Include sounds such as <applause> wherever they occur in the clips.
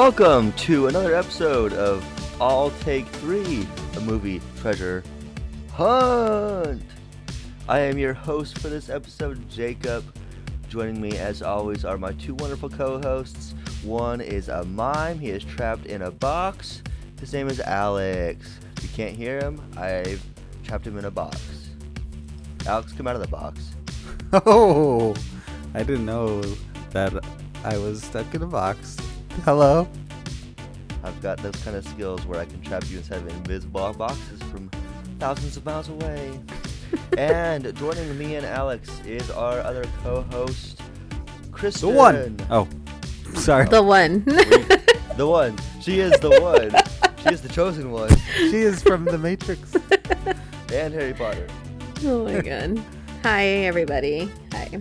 Welcome to another episode of All Take Three, a movie treasure hunt. I am your host for this episode, Jacob. Joining me, as always, are my two wonderful co-hosts. One is a mime; he is trapped in a box. His name is Alex. You can't hear him. I've trapped him in a box. Alex, come out of the box. <laughs> Oh, I didn't know that I was stuck in a box. Hello. I've got those kind of skills where I can trap you inside of invisible boxes from thousands of miles away. <laughs> and joining me and Alex is our other co-host, The one. Oh, sorry. The one. <laughs> The one. She is the one. she is the chosen one. she is from the Matrix. And Harry Potter. <laughs> oh my god. Hi everybody. Hi.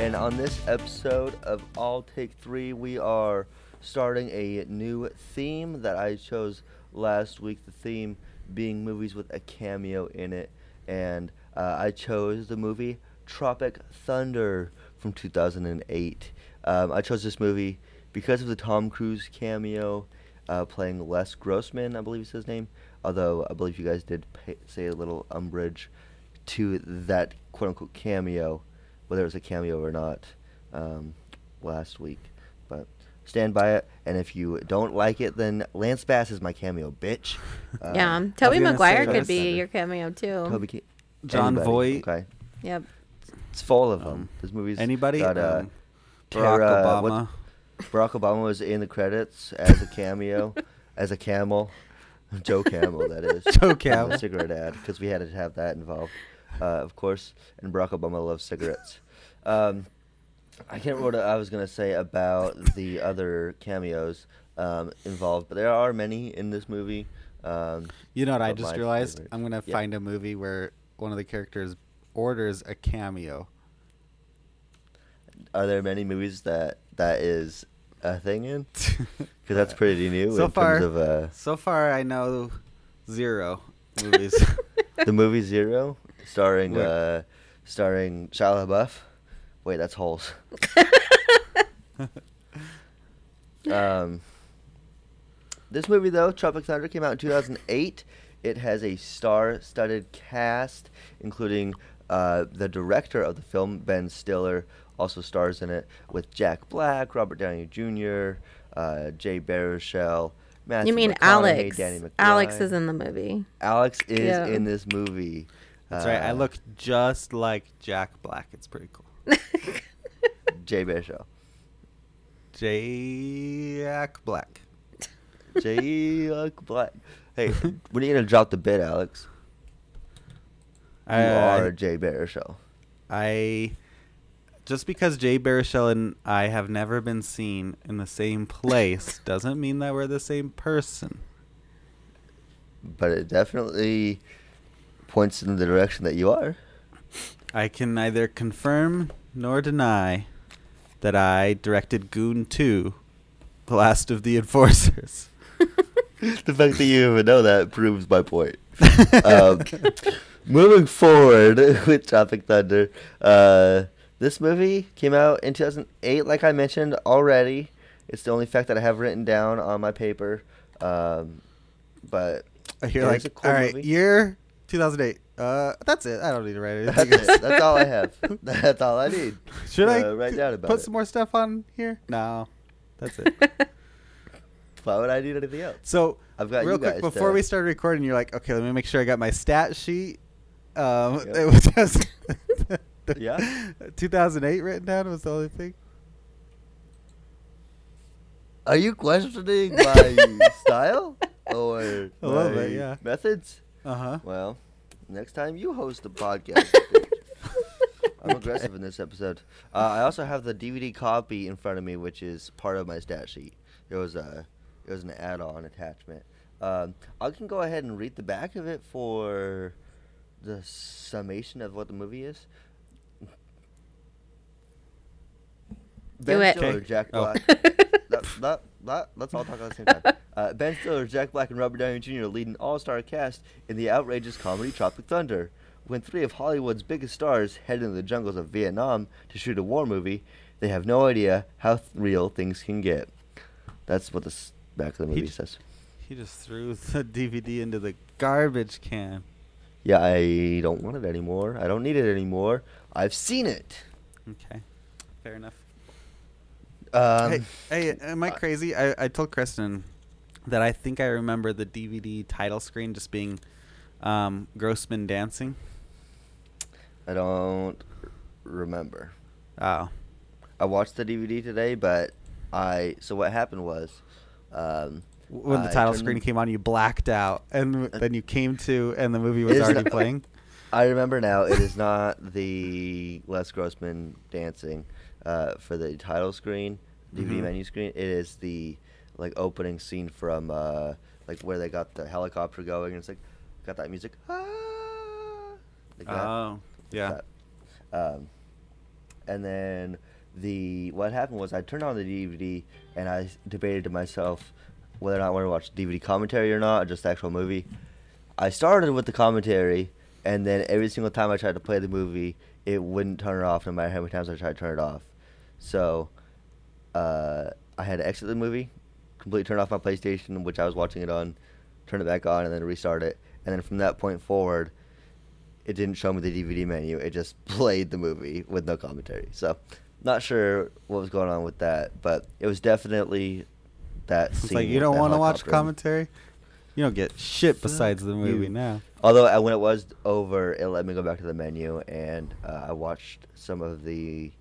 And on this episode of All Take Three, we are starting a new theme that I chose last week. The theme being movies with a cameo in it. And uh, I chose the movie Tropic Thunder from 2008. Um, I chose this movie because of the Tom Cruise cameo uh, playing Les Grossman, I believe is his name. Although I believe you guys did pay, say a little umbrage to that quote unquote cameo, whether it was a cameo or not, um, last week. But stand by it, and if you don't like it, then Lance Bass is my cameo, bitch. <laughs> Uh, yeah. Tobey gonna Maguire could be your cameo too. Toby Ke- John anybody, Voight. Okay, Yep. it's full of them. Um, this movie's Anybody? Got, uh, Um, Barack Tara- what- Obama. Barack Obama was in the credits as a cameo, <laughs> as a camel. Joe Camel, that is. Joe Camel. Cigarette ad, because we had to have that involved, uh, of course. And Barack Obama loves cigarettes. Um, I can't remember what I was going to say about the other cameos um, involved, but there are many in this movie. Um, You know what I just realized? favorite- I'm gonna Yeah. find a movie where one of the characters orders a cameo. are there many movies that that is a thing in? <laughs> Because that's pretty new So in far- terms of uh, so far, I know zero <laughs> movies. the movie Zero, starring uh, starring Shia LaBeouf. Wait, that's Holes. <laughs> um, this movie though, Tropic Thunder, came out in 2008. It has a star-studded cast, including uh, the director of the film, Ben Stiller, also stars in it with Jack Black, Robert Downey Jr., uh, Jay Baruchel. Matthew you mean Alex? Danny McBride. Alex is in the movie. Alex is Yeah. in this movie. That's right. I Uh, look just like Jack Black. It's pretty cool. <laughs> Jay Baruchel. Jack Black. <laughs> Jay Black. Hey, when are you gonna drop the bit, Alex? You Uh, are Jay Baruchel. I just because Jay Baruchel and I have never been seen in the same place <laughs> doesn't mean that we're the same person. but it definitely points in the direction that you are. I can neither confirm nor deny that I directed Goon 2, The Last of the Enforcers. <laughs> the fact that you even know that proves my point. um, <laughs> moving forward <laughs> with Tropic Thunder, uh, this movie came out in 2008, like I mentioned already. It's the only fact that I have written down on my paper. Um, but I hear like, cool all right, movie. year 2008. Uh, that's it. I don't need to write That's anything. it. That's all I have. <laughs> That's all I need. Should I uh, write down about put it. some more stuff on here? No, that's it. <laughs> Why would I need anything else? So, I've got real you quick guys before to- we started recording, you're like, okay, let me make sure I got my stat sheet. Um, Yep. It was just <laughs> Yeah? 2008 written down was the only thing. Are you questioning my style or A little bit, yeah. methods? Uh huh. Well, next time you host a podcast. <laughs> I'm aggressive in this episode. Uh, I also have the DVD copy in front of me, which is part of my stat sheet. It was a, it was an add-on attachment. Um, I can go ahead and read the back of it for the summation of what the movie is. Do ben it. Stiller, Jack Oh. Black. <laughs> that, <laughs> that, that, let's all talk at the same time. <laughs> Uh, ben Stiller, Jack Black, and Robert Downey Jr. lead an all-star cast in the outrageous comedy Tropic Thunder. When three of Hollywood's biggest stars head into the jungles of Vietnam to shoot a war movie, they have no idea how th- real things can get. That's what the back of the movie He- says. He just threw <laughs> the DVD into the garbage can. Yeah, I don't want it anymore. I don't need it anymore. I've seen it. Okay, fair enough. Um, hey, hey, am I uh, crazy? I, I told Kristen that I think I remember the DVD title screen just being um, Grossman dancing. I don't remember. Oh, I watched the DVD today, but I so what happened was, um, when the title turned screen came on, you blacked out, and Uh, then you came to, and the movie was already playing. I remember now. It is not the Les Grossman dancing uh, for the title screen, DVD Mhm. menu screen. It is the like opening scene from uh, like where they got the helicopter going, and it's like got that music. Ah, like that. Oh, yeah. that. Um, and then the what happened was I turned on the DVD and I debated to myself whether or not I wanted to watch DVD commentary or not, or just the actual movie. I started with the commentary, and then every single time I tried to play the movie, it wouldn't turn it off, no matter how many times I tried to turn it off. So uh, I had to exit the movie, completely turn off my PlayStation, which I was watching it on, turn it back on, and then restart it. And then from that point forward, it didn't show me the DVD menu. It just <laughs> played the movie with no commentary. So, not sure what was going on with that, but it was definitely that It's scene. like you don't want to watch commentary. You don't get shit besides the movie you. now. Although uh, when it was over, it let me go back to the menu, and uh, I watched some of the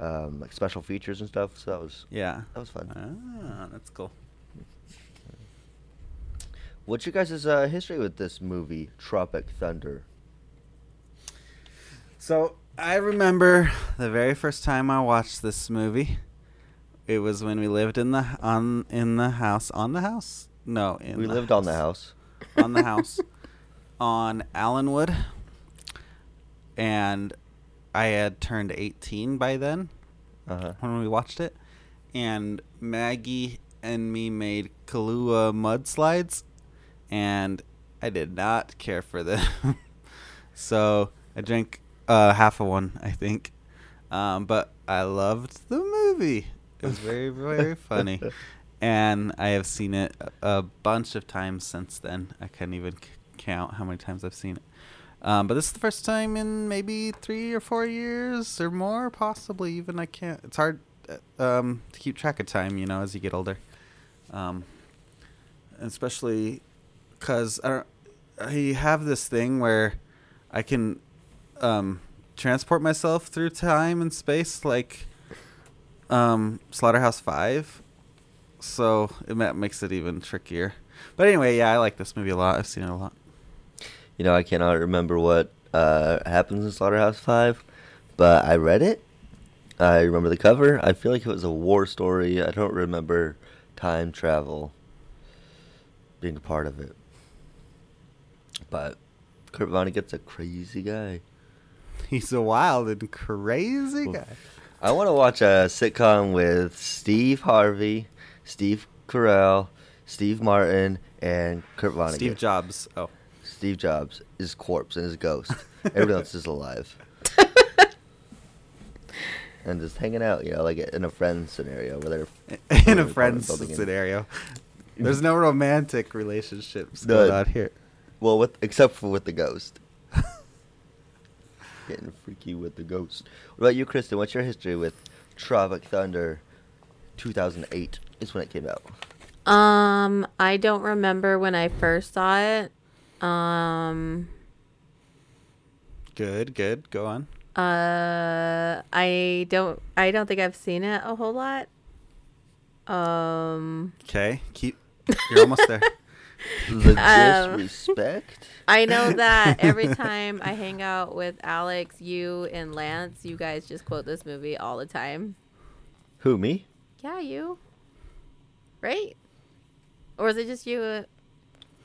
um, like special features and stuff. So that was Yeah. that was fun. Ah, that's cool. What's your guys' uh, history with this movie, Tropic Thunder? So I remember the very first time I watched this movie. It was when we lived in the on in the house on the house. No, in we the lived on the house. on the house <laughs> on Allenwood, and I had turned eighteen by then Uh huh. when we watched it, and Maggie and me made Kahlua mudslides, and I did not care for them. <laughs> so I drank uh, half of one, I think. Um, but I loved the movie. It was very, <laughs> very funny. And I have seen it a a bunch of times since then. I can't even c- count how many times I've seen it. Um, but this is the first time in maybe three or four years or more, possibly even. I can't. It's hard uh, um, to keep track of time, you know, as you get older. Um, especially because I. I have this thing where I can um, transport myself through time and space, like um, Slaughterhouse Five. So it makes it even trickier. But anyway, yeah, I like this movie a lot. I've seen it a lot. You know, I cannot remember what uh, happens in Slaughterhouse Five, but I read it. I remember the cover. I feel like it was a war story. I don't remember time travel being a part of it. But Kurt Vonnegut's a crazy guy. <laughs> He's a wild and crazy guy. I want to watch a sitcom with Steve Harvey, Steve Carell, Steve Martin, and Kurt Vonnegut. Steve Jobs. Oh, Steve Jobs is corpse and his ghost. <laughs> Everybody else is alive. <laughs> and just hanging out, you know, like in a friend scenario where they're <laughs> in a building friend's building in- scenario. There's no romantic relationships No. going on here. Well, with except for with the ghost. Getting freaky with the ghost. What about you, Kristen? What's your history with Tropic Thunder? 2008 is when it came out. Um, I don't remember when I first saw it. Um, Good, good. Go on. uh, I don't. I don't think I've seen it a whole lot. Um, Okay, keep. You're almost there. <laughs> The Um, disrespect. I know that every <laughs> time I hang out with Alex, you and Lance, you guys just quote this movie all the time. Who me? Yeah, you. Right? Or is it just you?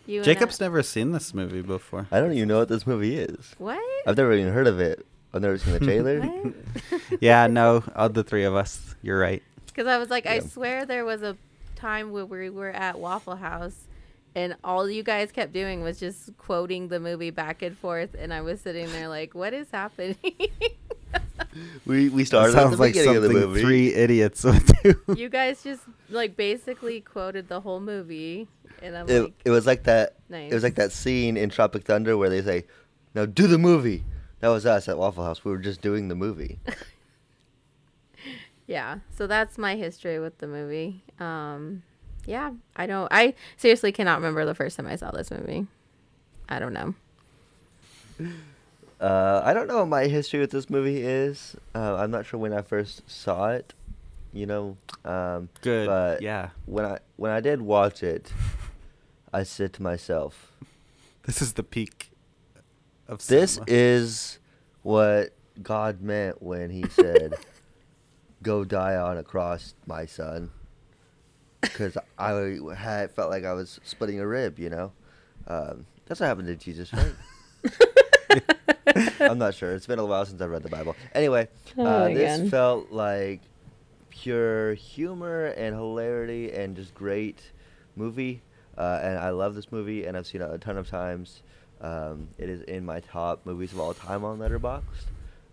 You. Jacob's I- never seen this movie before. I don't even know what this movie is. What? I've never even heard of it. I've never seen the trailer. <laughs> <laughs> Yeah, no, of the three of us, you're right. Because I was like, I swear there was a time where we were at Waffle House and all you guys kept doing was just quoting the movie back and forth. And I was sitting there like, what is happening? <laughs> We we started at the sounds like beginning of the something movie. three idiots would do. You guys just like basically quoted the whole movie, and I'm It, like, it was like that. nice. It was like that scene in Tropic Thunder where they say, "Now do the movie." That was us at Waffle House. We were just doing the movie. <laughs> Yeah, so that's my history with the movie. Um, yeah, I don't. I seriously cannot remember the first time I saw this movie. I don't know. <laughs> Uh, I don't know what my history with this movie is. Uh, I'm not sure when I first saw it. You know, um, Good. But yeah. when I when I did watch it, I said to myself, This is the peak of "This cinema. is what God meant when He said, <laughs> go die on a cross, my son." Because I had felt like I was splitting a rib. You know, um, that's what happened to Jesus, right? <laughs> I'm not sure. It's been a while since I read the Bible. Anyway, Oh uh, this God. felt like pure humor and hilarity and just great movie. Uh, and I love this movie, and I've seen it a ton of times. Um, it is in my top movies of all time on Letterboxd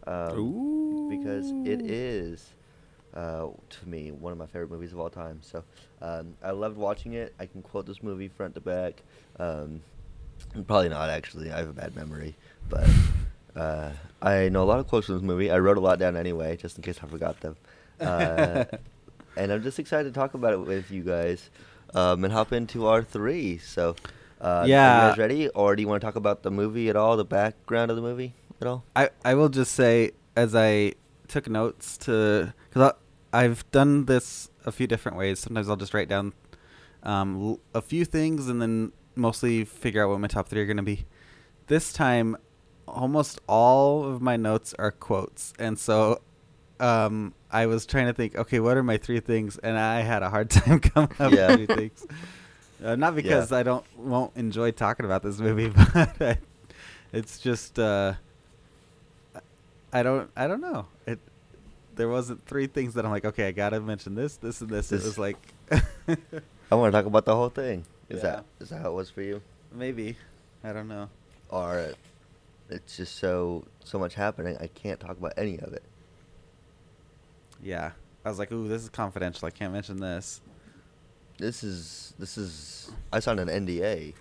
um, because it is, uh, to me, one of my favorite movies of all time. So um, I loved watching it. I can quote this movie front to back. Um, probably not actually. I have a bad memory, but uh, I know a lot of quotes from this movie. I wrote a lot down anyway, just in case I forgot them. Uh, <laughs> and I'm just excited to talk about it with you guys um, and hop into our three. So, uh, are you Yeah. guys ready, or do you want to talk about the movie at all, the background of the movie at all? I, I will just say, as I took notes to, because I've done this a few different ways. Sometimes I'll just write down um, l- a few things and then mostly figure out what my top three are going to be. This time, almost all of my notes are quotes. And so um, I was trying to think, okay, what are my three things? And I had a hard <laughs> time coming up Yeah. with three things. Uh, not because I don't won't enjoy talking about this movie, <laughs> but I, it's just uh, I don't I don't know. It there wasn't three things that I'm like, okay, I gotta mention this, this, and this. This- it was like <laughs> I want to talk about the whole thing. Is Yeah. that is that how it was for you, maybe I don't know. or it's just so so much happening? I can't talk about any of it. Yeah, I was like, ooh, this is confidential. I can't mention this. This is this is. I signed an NDA.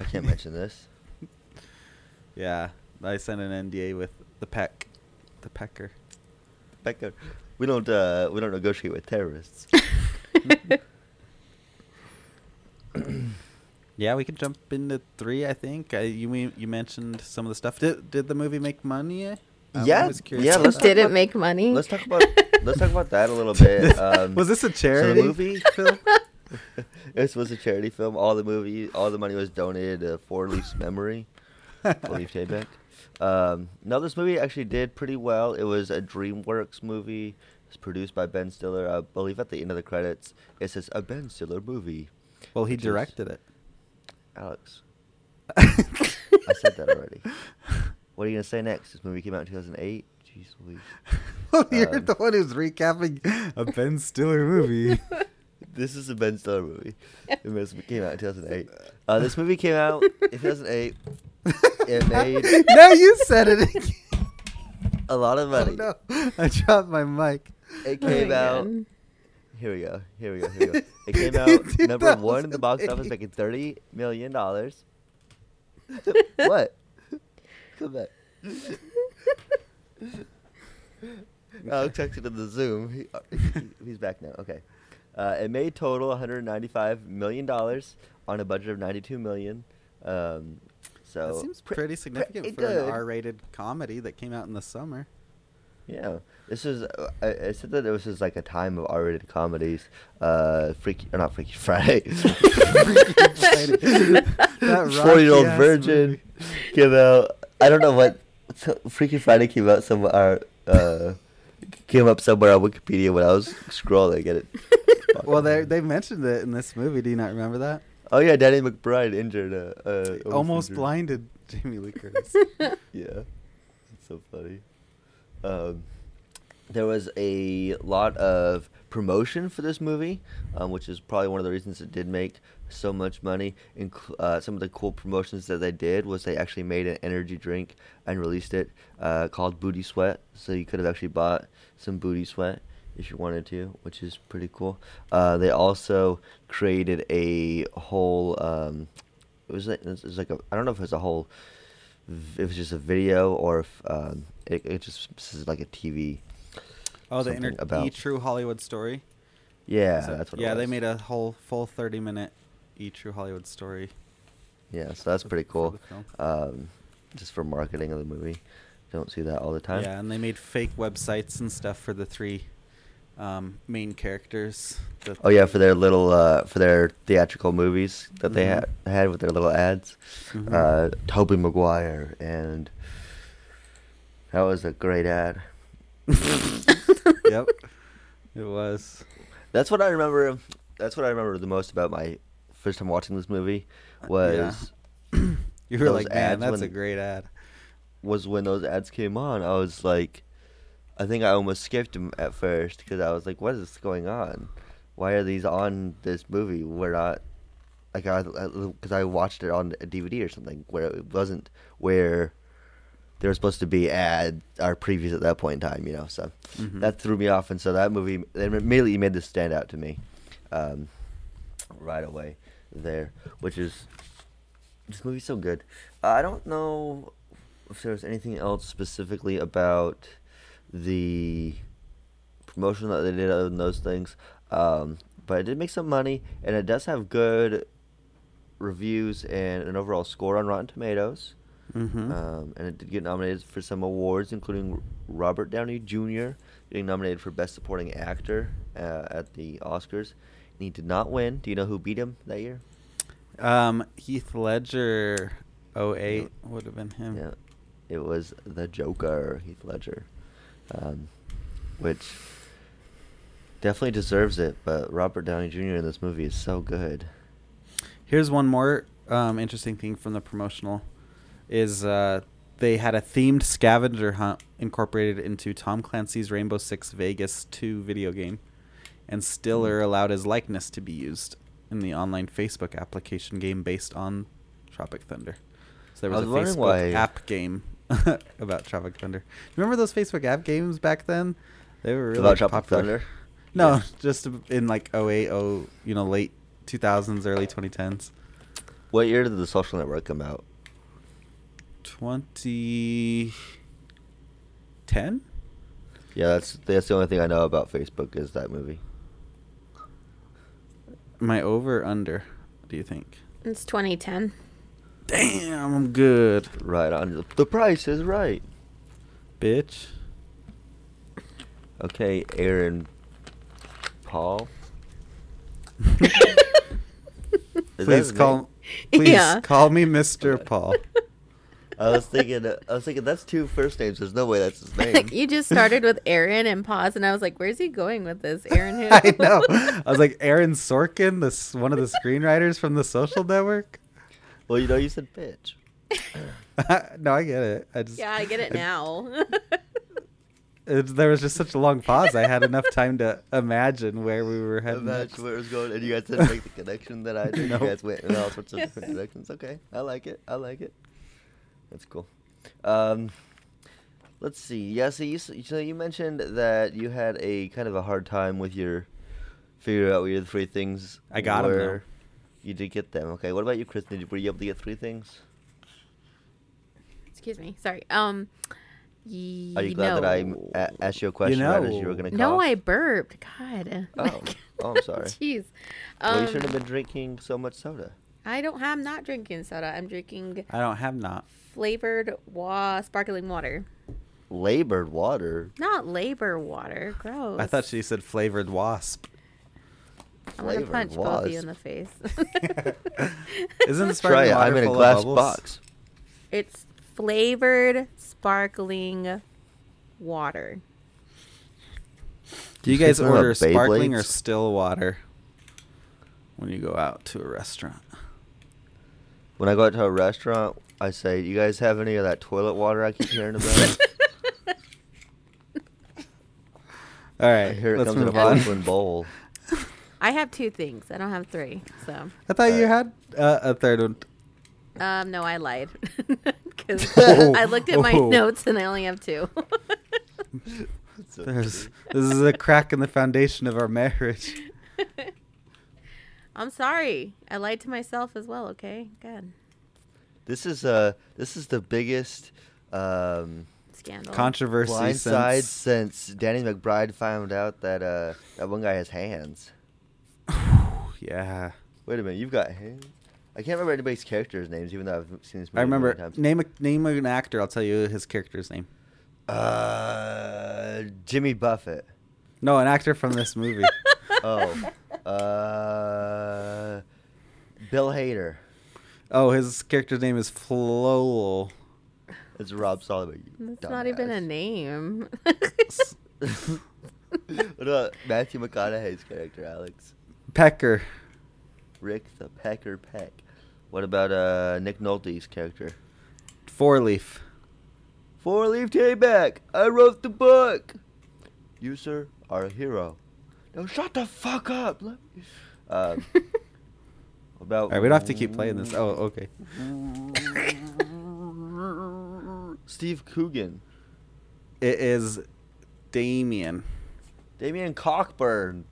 I can't mention this. <laughs> <laughs> Yeah, I signed an NDA with the Peck, the Pecker. Becca, we don't uh, we don't negotiate with terrorists. <laughs> Yeah, we can jump into three. I think I, you you mentioned some of the stuff. Did did the movie make money? I'm Yeah, always curious yeah, let's. Did it about- make money? Let's talk about let's talk about that a little bit. <laughs> Um, was this a so charity the movie <laughs> film? <laughs> this was a charity film. All the movie, all the money was donated to Four Leaf's memory. Four Leaf Tayback. Um, no, this movie actually did pretty well. It was a DreamWorks movie. It was produced by Ben Stiller. I believe at the end of the credits it says a Ben Stiller movie. Well, he which is- directed it. Alex, I said that already. What are you gonna say next? This movie came out in 2008. Jeez Louise. Well, <laughs> you're Um, the one who's recapping a Ben Stiller movie. <laughs> This is a Ben Stiller movie. It came out in 2008. Uh, this movie came out in 2008. <laughs> It made no, you said it. again. a lot of Oh, money. no, I dropped my mic. It Oh came out. God. Here we go. Here we go. Here we go. It came out number one in the box office, making thirty million dollars. what? Come back. <laughs> Alex texted in the Zoom. He, uh, he's back now. Okay. Uh, it made total 195 million dollars on a budget of 92 million. Um, so that seems pre- pretty significant for an. R-rated comedy that came out in the summer. Yeah, this is. Uh, I, said that this was like a time of R-rated comedies. Uh, Freaky or not Freaky Friday. <laughs> <laughs> That Four-year-old virgin movie. came out. I don't know what. So- Freaky Friday came out somewhere. Uh, came up somewhere on Wikipedia when I was scrolling at it. <laughs> Well, they they <laughs> mentioned it in this movie. Do you not remember that? Oh yeah, Danny McBride injured. Uh, uh, Almost injured. blinded Jamie Lee Curtis. <laughs> Yeah, it's so funny. Um, there was a lot of promotion for this movie, um, which is probably one of the reasons it did make so much money. Inc- uh, some of the cool promotions that they did was they actually made an energy drink and released it uh, called Booty Sweat. So you could have actually bought some Booty Sweat if you wanted to, which is pretty cool. Uh, they also created a whole. Um, it was like, it was like a. I don't know if it was a whole. v- It was just a video or if um, it, it just is like a TV. Oh, the inter- about- E True Hollywood story. Yeah, that- that's what. yeah, they made a whole full thirty minute E True Hollywood story. Yeah, so that's pretty cool. Um, just for marketing of the movie, don't see that all the time. Yeah, and they made fake websites and stuff for the three um, main characters. Oh yeah, for their little uh, for their theatrical movies that they Mhm. had had with their little ads. Mhm. Uh, Tobey Maguire and that was a great ad. <laughs> yep, it was. That's what I remember. That's what I remember the most about my first time watching this movie was <clears throat> You were like, man, that's a when- great ad. was when those ads came on. I was like, I think I almost skipped them at first because I was like, what is going on? Why are these on this movie? We're not like I because I watched it on a DVD or something where it wasn't where they were supposed to be ad or previews at that point in time, you know. So Mhm. that threw me off, and so that movie immediately made this stand out to me um, right away there, which is this movie's so good. I don't know if there's anything else specifically about the promotion that they did on those things, um, but it did make some money, and it does have good reviews and an overall score on Rotten Tomatoes. Mhm. Um, and it did get nominated for some awards, including Robert Downey Jr. getting nominated for Best Supporting Actor uh, at the Oscars. And he did not win. Do you know who beat him that year? Um, Heath Ledger, 08 would have been him. Yeah, it was the Joker, Heath Ledger, um, which definitely deserves it. But Robert Downey Jr. in this movie is so good. Here's one more um, interesting thing from the promotional is uh, they had a themed scavenger hunt incorporated into Tom Clancy's Rainbow Six Vegas 2 video game, and Stiller Hmm. allowed his likeness to be used in the online Facebook application game based on Tropic Thunder. So there was, was a Facebook why- app game <laughs> about Tropic Thunder. Remember those Facebook app games back then? They were really About Tropic popular. Thunder? <laughs> No, Yeah. just in like 08, oh, you know, late 2000s, early 2010s. What year did the Social Network come out? 2010? Yeah, that's that's the only thing I know about Facebook is that movie. My over or under, do you think? It's 2010. Damn, I'm good. Right on. The price is right. Bitch. Okay, Aaron Paul. <laughs> Please call name? please Yeah. call me Mr. Paul. <laughs> I was thinking. I was thinking that's two first names. There's no way that's his <laughs> name. you just started with Aaron and pause, and I was like, "Where's he going with this, Aaron?" Who? <laughs> I know. I was like Aaron Sorkin, this one of the screenwriters from the Social Network. well, you know, you said bitch. <laughs> no, I get it. I just yeah, I get it now. It, there was just such a long pause. I had enough time to imagine where we were heading. Imagine next. where it was going, and you guys didn't make the connection that I did. Nope. You guys went in all sorts of different directions. Okay, I like it. I like it. That's cool. Um, let's see. Yeah, so you so you mentioned that you had a kind of a hard time with your figure out what your three things. I got 'em, though. You did get them. Okay. What about you, Chris? Did you, were you able to get three things? Excuse me. Sorry. Um. Are you glad that I m- a- asked you a question right as you were going to No, I burped. God. <laughs> Oh. Oh, I'm sorry. <laughs> Jeez. well, you Um, shouldn't have been drinking so much soda. I don't have. I'm not drinking soda. I'm drinking I don't have not. Flavored wa sparkling water. Labored water. Not labor water. Gross. I thought she said flavored wasp. I'm gonna flavored punch both of you wasp. in the face. <laughs> Isn't the Try sparkling it. water I'm in a full of glass bubbles? box. it's flavored sparkling water. Do you You guys talking about order sparkling or still water when you go out to a restaurant? When I go out to a restaurant, I say, "You guys have any of that toilet water I keep hearing about?" <laughs> All right, Here it let's comes in a move on. porcelain bowl. I have two things. I don't have three. So, I thought you Alright. had uh, a third one. um, no, I lied <laughs> because. <laughs> I looked at my Oh. notes and I only have two. There's, this is a crack in the foundation of our marriage. I'm sorry. I lied to myself as well. Okay, good. This is uh this is the biggest um, Scandal. Controversy blindside since since Danny McBride found out that uh that one guy has hands. <sighs> yeah. Wait a minute, you've got hands? I can't remember anybody's characters' names, even though I've seen this movie. I a million remember. times. Name a name an actor. I'll tell you his character's name. Uh, Jimmy Buffett. No, an actor from this movie. <laughs> Oh, uh, Bill Hader. Oh, his character's name is Flo. It's Rob Solomon. you That's not even a name. <laughs> what about Matthew McConaughey's character, Alex? Pecker. Rick the Pecker Peck. What about uh Nick Nolte's character? Four leaf. Four leaf Tayback. I wrote the book. You sir are a hero. Now shut the fuck up. Let me- Um, <laughs> about All right, we don't have to keep playing this. Oh, okay. Steve Coogan, It is Damien. Damian Cockburn.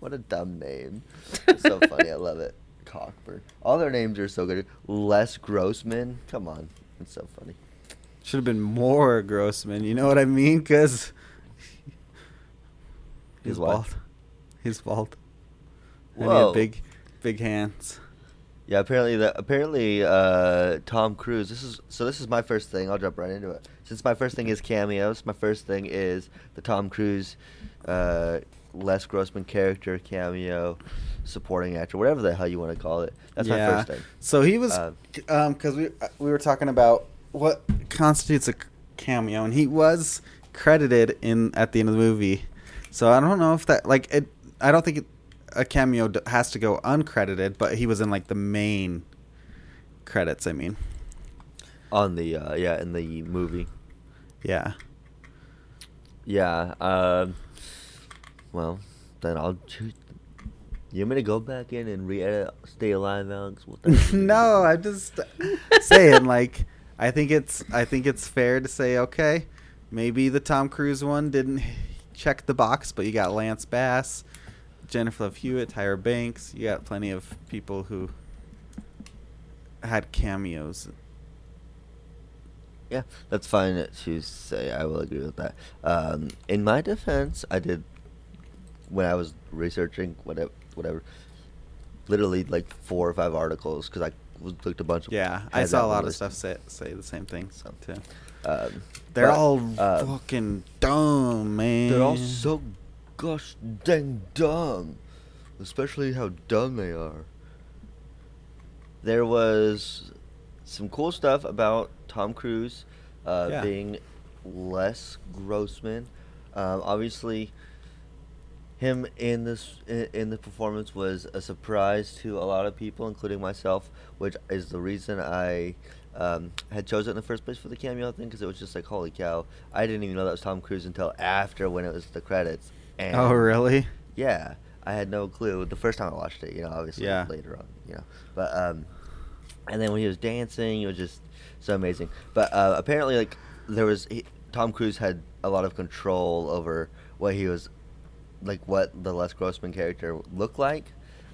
What a dumb name. It's so <laughs> funny. I love it. Cockburn. All their names are so good. Les Grossman. Come on. It's so funny. Should have been more Grossman. You know what I mean? Because he's bald. He's bald. And he Whoa. had big, big hands. Yeah, apparently the apparently uh, Tom Cruise. This is so. This is my first thing. I'll jump right into it. Since my first thing is cameos, my first thing is the Tom Cruise, uh, Les Grossman character cameo, supporting actor, whatever the hell you want to call it. That's my first thing. So he was, Uh, um, because we uh, we were talking about what constitutes a cameo, and he was credited in at the end of the movie. So I don't know if that like it. I don't think it, a cameo has to go uncredited, but he was in like the main credits. I mean, On the uh, yeah, in the movie. yeah. Yeah. Um, well, then I'll choose. You want me to go back in and re-edit "Stay Alive," Alex? What the <laughs> no. I'm just saying. Like, I think it's I think it's fair to say, okay, maybe the Tom Cruise one didn't check the box, but you got Lance Bass, Jennifer Love Hewitt, Tyra Banks. You got plenty of people who had cameos. Yeah, that's fine to say. I will agree with that. Um, in my defense, I did when I was researching whatever, whatever, literally like four or five articles because I looked a bunch. Of, Yeah, I saw a lot of stuff say say the same thing So, too. Um, They're but, all um, fucking dumb, man. They're all so gosh dang dumb, especially how dumb they are. There was some cool stuff about Tom Cruise uh, Yeah. being Les Grossman. Um, obviously, him in this in, in the performance was a surprise to a lot of people, including myself, which is the reason I um, had chosen it in the first place for the cameo thing because it was just like, holy cow! I didn't even know that was Tom Cruise until after when it was the credits. And Oh really? Yeah, I had no clue the first time I watched it. You know, obviously Yeah. later on. You know, but um, and then when he was dancing, it was just so amazing. But uh, apparently, like there was he, Tom Cruise had a lot of control over what he was, like what the Les Grossman character looked like,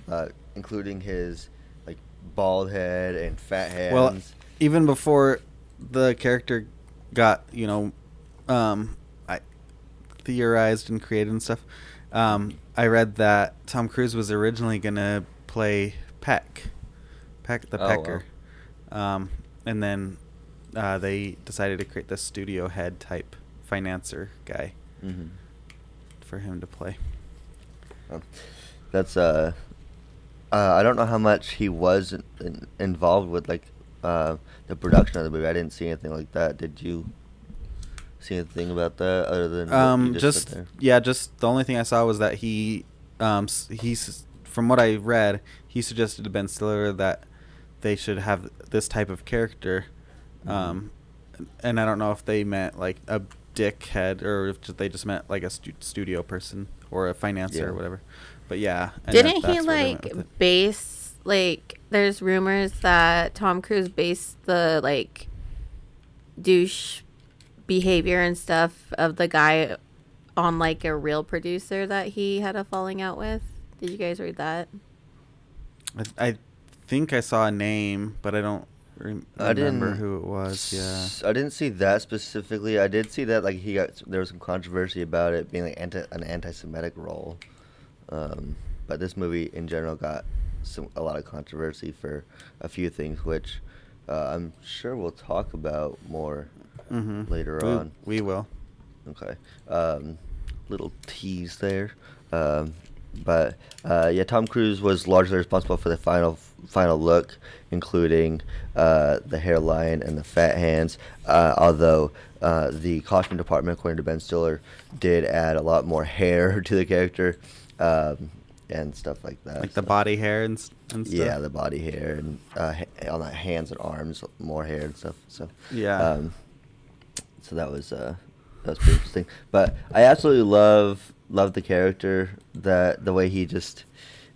uh, including his like bald head and fat hands. Well, even before the character got, you know, um, theorized and created and stuff. Um, I read that Tom Cruise was originally gonna play Peck, Peck the Oh, wow. Pecker, um, and then uh, they decided to create this studio head type financer guy hmm for him to play. Um, that's uh, uh, I don't know how much he was in, in, involved with like uh, the production of the movie. I didn't see anything like that. Did you see anything about that other than Um, just, just there? yeah, just the only thing I saw was that he, um, he's from what I read, he suggested to Ben Stiller that they should have this type of character, um, and I don't know if they meant like a dickhead or if they just meant like a stu- studio person or a financier Yeah. or whatever. But yeah, Didn't that- he that's where they went like base like? There's rumors that Tom Cruise based the like douche behavior and stuff of the guy on like a real producer that he had a falling out with. Did you guys read that? I, I think I saw a name, but I don't rem- I remember didn't who it was. Yeah. I didn't see that specifically. I did see that like he got there was some controversy about it being like anti an anti-Semitic role, um, but this movie in general got some a lot of controversy for a few things, which uh, I'm sure we'll talk about more Mm-hmm. later we, on. We will. Okay. Um, little tease there. Um, but uh, yeah, Tom Cruise was largely responsible for the final final look, including uh, the hairline and the fat hands. Uh, although uh, the costume department, according to Ben Stiller, did add a lot more hair <laughs> to the character um, and stuff like that. Like the body hair and, and stuff. Yeah, the body hair and uh, on the hands and arms, more hair and stuff. So Yeah. Um, so that was uh, that was pretty interesting. But I absolutely love love the character that the way he just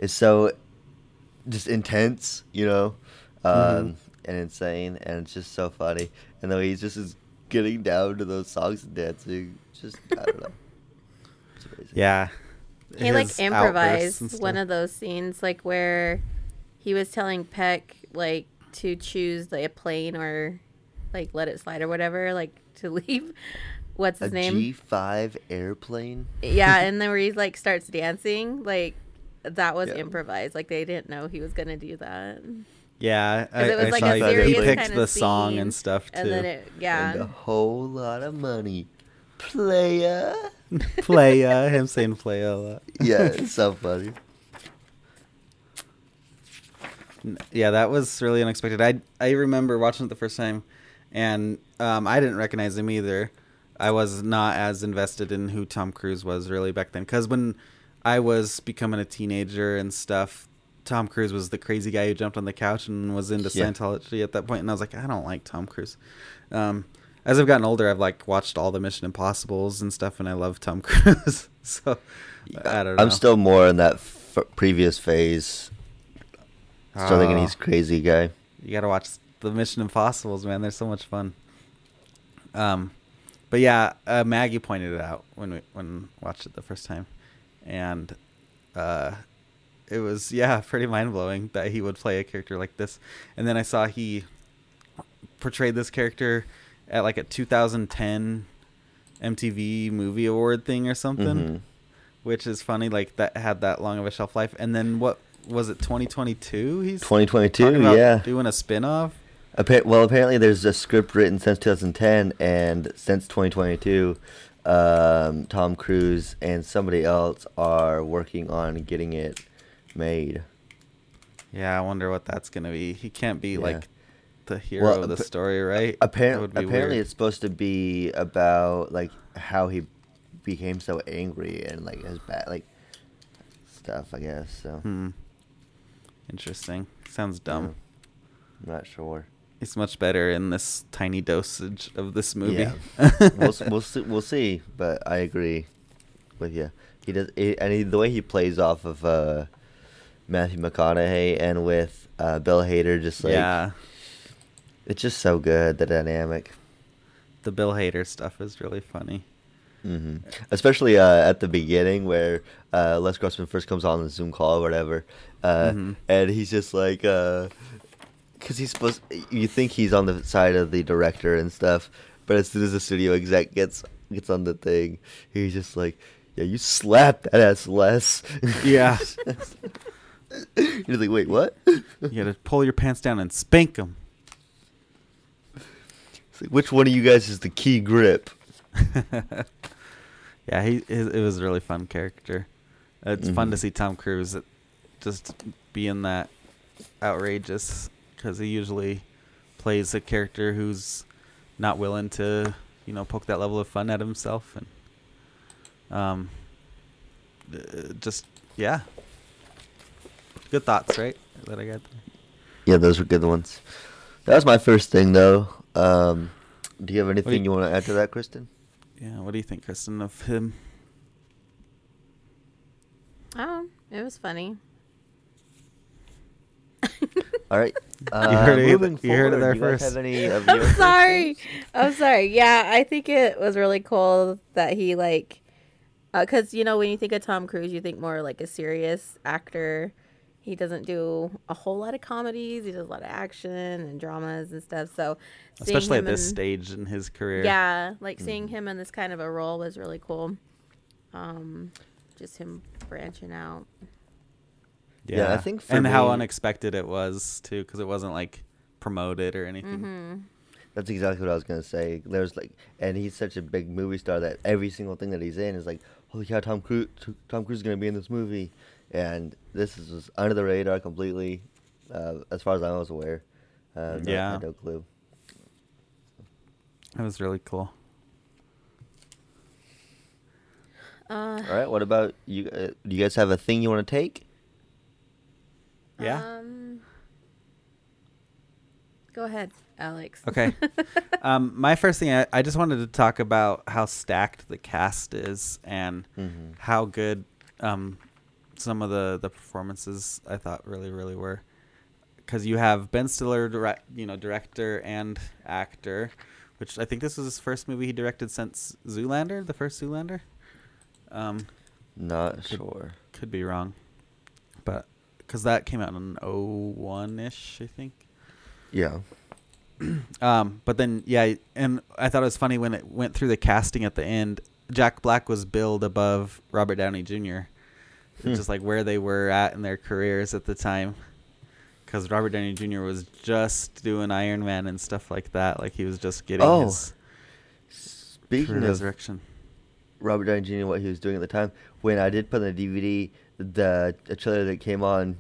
is so just intense, you know, um, Mhm. and insane, and it's just so funny. And the way he just is getting down to those songs and dancing, just I don't know. It's amazing. Yeah. He like His outbursts and improvised one of those scenes like where he was telling Peck like to choose like a plane or like let it slide or whatever, like <laughs> to leave. What's his a name? G five airplane. yeah, <laughs> and then where he like starts dancing, like that was Yeah. improvised. Like they didn't know he was gonna do that. Yeah, 'Cause it was I like saw a he- he picked kinda the song and stuff too. And then it yeah. And a whole lot of money. Playa. <laughs> playa, him saying playa a lot. yeah, it's so funny. Yeah, that was really unexpected. I I remember watching it the first time, and um, I didn't recognize him either. I was not as invested in who Tom Cruise was really back then, because when I was becoming a teenager and stuff, Tom Cruise was the crazy guy who jumped on the couch and was into Yeah. Scientology at that point, and I was like, I don't like Tom Cruise. Um, as I've gotten older, I've like watched all the Mission Impossibles and stuff, and I love Tom <laughs> Cruise. so I don't know. I'm still more in that f- previous phase. Still thinking Oh. he's crazy guy. You gotta watch the Mission Impossibles, man. They're so much fun. Um, but yeah, uh, Maggie pointed it out when we when watched it the first time, and uh, it was yeah <laughs> pretty mind blowing that he would play a character like this. And then I saw he portrayed this character at like a 2010 MTV Movie Award thing or something, Mhm. which is funny. Like that had that long of a shelf life. And then what was it? 2022. He's 2022, talking about yeah. doing a spin-off. Well, apparently there's a script written since 2010, and since 2022, um, Tom Cruise and somebody else are working on getting it made. Yeah, I wonder what that's gonna be. He can't be Yeah. like the hero Well, of the story, right? Apparently, apparently weird. it's supposed to be about like how he became so angry and like his bad like stuff. I guess so. Hmm. Interesting. Sounds dumb. I'm not sure. It's much better in this tiny dosage of this movie. Yeah. we'll <laughs> we'll see, we'll see, but I agree with you. He does, he, and he, the way he plays off of uh, Matthew McConaughey and with uh, Bill Hader, just like yeah. it's just so good. The dynamic, The Bill Hader stuff is really funny. Mm-hmm. especially uh, at the beginning where uh, Les Grossman first comes on the Zoom call or whatever, uh, Mhm. and he's just like, because he's supposed, you think he's on the side of the director and stuff, but as soon as the studio exec gets gets on the thing, he's just like, yeah, you slapped that ass, Les." Yeah. <laughs> You're like, wait, what? You gotta pull your pants down and spank him. Like, Which one of you guys is the key grip? <laughs> yeah, he it, it was a really fun character. It's fun to Mhm. see Tom Cruise just being that outrageous because he usually plays a character who's not willing to, you know, poke that level of fun at himself and um, uh, just yeah, good thoughts, right? That I got. There. Yeah, those were good ones. That was my first thing, though. Um, do you have anything you- you want to add to that, Kristen? Yeah. What do you think, Kristen, of him? Oh, it was funny. <laughs> All right. Uh, heard it- moving you heard it forward, there do you guys first. Have any of <laughs> I'm sorry. predictions? I'm sorry. Yeah, I think it was really cool that he like, because you know when you think of Tom Cruise, you think more like a serious actor. He doesn't do a whole lot of comedies. He does a lot of action and dramas and stuff. So, Especially at this in- stage in his career. Yeah, like seeing him in this kind of a role was really cool. Um, just him branching out. Yeah, I think for and how unexpected it was too, because it wasn't like promoted or anything. Mm-hmm. That's exactly what I was gonna say. There's like, and he's such a big movie star that every single thing that he's in is like, holy cow, Tom Cruise, Tom Cruise is gonna be in this movie, and this is just under the radar completely, uh, as far as I was aware. Uh, no, I Yeah. had no clue. That was really cool. Uh, All right, what about you? Uh, do you guys have a thing you want to take? Yeah. Um, go ahead, Alex. Okay. <laughs> um, my first thing, I, I just wanted to talk about how stacked the cast is and Mhm. how good um, some of the, the performances I thought really, really were. Because you have Ben Stiller, direct, you know, director and actor, which I think this was his first movie he directed since Zoolander, the first Zoolander. Um, Not Could- sure. could be wrong, but because that came out in 01 ish, I think. Yeah. <clears throat> Um, but then yeah, and I thought it was funny when it went through the casting at the end. Jack Black was billed above Robert Downey Jr. Hmm. Just like where they were at in their careers at the time, because Robert Downey Jr. was just doing Iron Man and stuff like that. Like he was just getting Oh, his Speaking resurrection. Robert Downey Jr. what he was doing at the time. When I did put on the DVD, the, the trailer that came on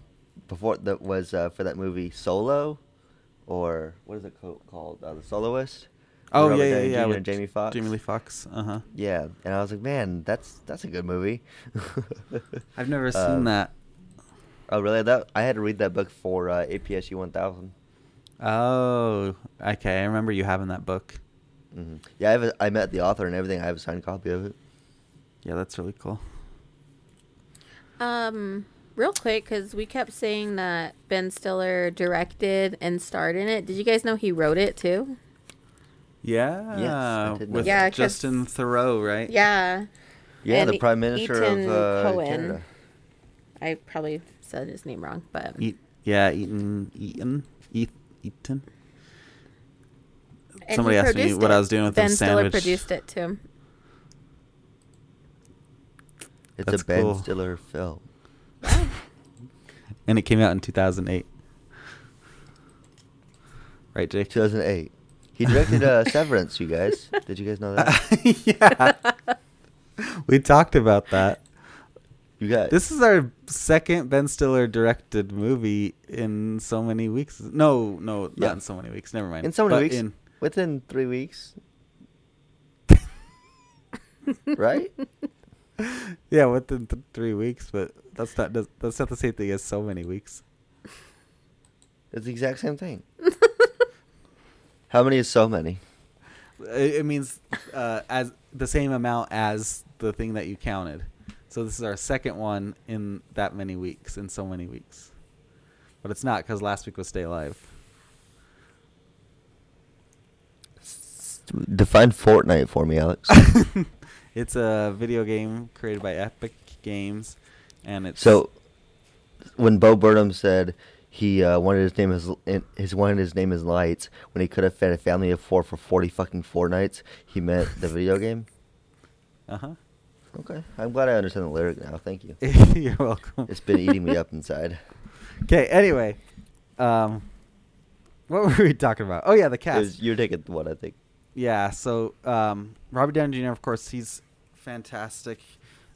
before that was uh, for that movie Solo, or what is it co- called? Uh, the Soloist. Oh Robert yeah, yeah, Downey yeah. Jr. with and Jamie Foxx. Jamie Lee Fox. Uh huh. Yeah, and I was like, man, that's that's a good movie. <laughs> I've never seen Um, that. Oh, really? That I had to read that book for uh, APSU 1000. Oh, okay. I remember you having that book. hmm Yeah, I have. A, I met the author and everything. I have a signed copy of it. Yeah, that's really cool. Um, real quick, because we kept saying that Ben Stiller directed and starred in it. Did you guys know he wrote it too? Yeah, did know with that. Yeah, 'cause- Justin Theroux, right? Yeah, Yeah, And the Prime Minister Ethan of uh, Cohen. Canada. I probably said his name wrong, but Eat, yeah, Eaton, Eaton, Eat, Eaton. and Somebody asked me what it. I was doing with Ben the Stiller produced it too. It's That's a Ben cool. Stiller film. <laughs> and it came out in 2008. Right, Jake? 2008. He directed uh, <laughs> Severance. You guys, did you guys know that? <laughs> yeah. we talked about that. You guys. This is our second Ben Stiller directed movie in so many weeks. No, no, Yeah. not in so many weeks. Never mind. in so many But weeks. in- Within three weeks. right? <laughs> yeah, within th- three weeks, but that's not that's- not the same thing as so many weeks. It's the exact same thing. <laughs> How many is so many? It, it means uh, as the same amount as the thing that you counted. So this is our second one in that many weeks, in so many weeks. But it's not because last week was Stay Alive. Define Fortnite for me, Alex. <laughs> It's a video game created by Epic Games, and it's so, when Bo Burnham said he uh, wanted his name as his wanted his name as Lights, when he could have fed a family of four for forty fucking Fortnites, he meant the video game. <laughs> uh huh. Okay, I'm glad I understand the lyric now. Thank you. <laughs> You're welcome. It's been eating me up inside. <laughs> Okay. Anyway, um, what were we talking about? Oh yeah, the cast. was- You're taking what I think. Yeah, so um, Robert Downey Jr. Of course, he's fantastic.